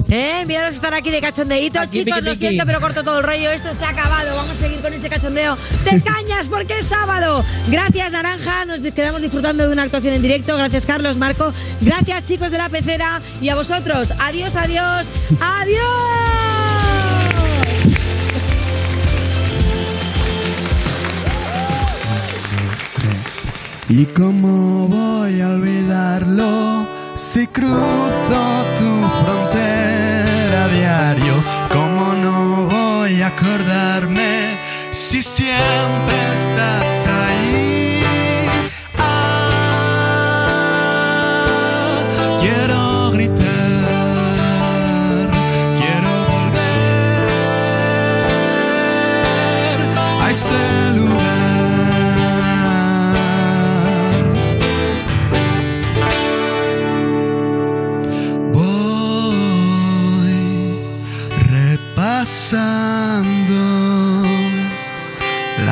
Eh, miraros estar aquí de cachondeíto. Aquí, Chicos, lo siento, pero corto todo el rollo. Esto se ha acabado. Vamos a seguir con este cachondeo de cañas porque es sábado. Gracias, Naranja. Nos quedamos disfrutando de una actuación en directo. Gracias, Carlos, Marco. Gracias, chicos de la pecera. Y a vosotros. Adiós, adiós. Adiós. ¿Y cómo voy a olvidarlo si cruzo tu frontera a diario? ¿Cómo no voy a acordarme si siempre estás ahí? Ah, quiero gritar, quiero volver a ese lugar.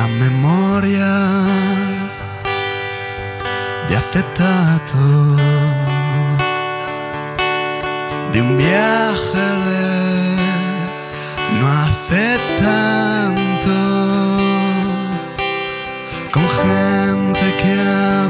La memoria de acetato de un viaje de no hace tanto. Con gente que habla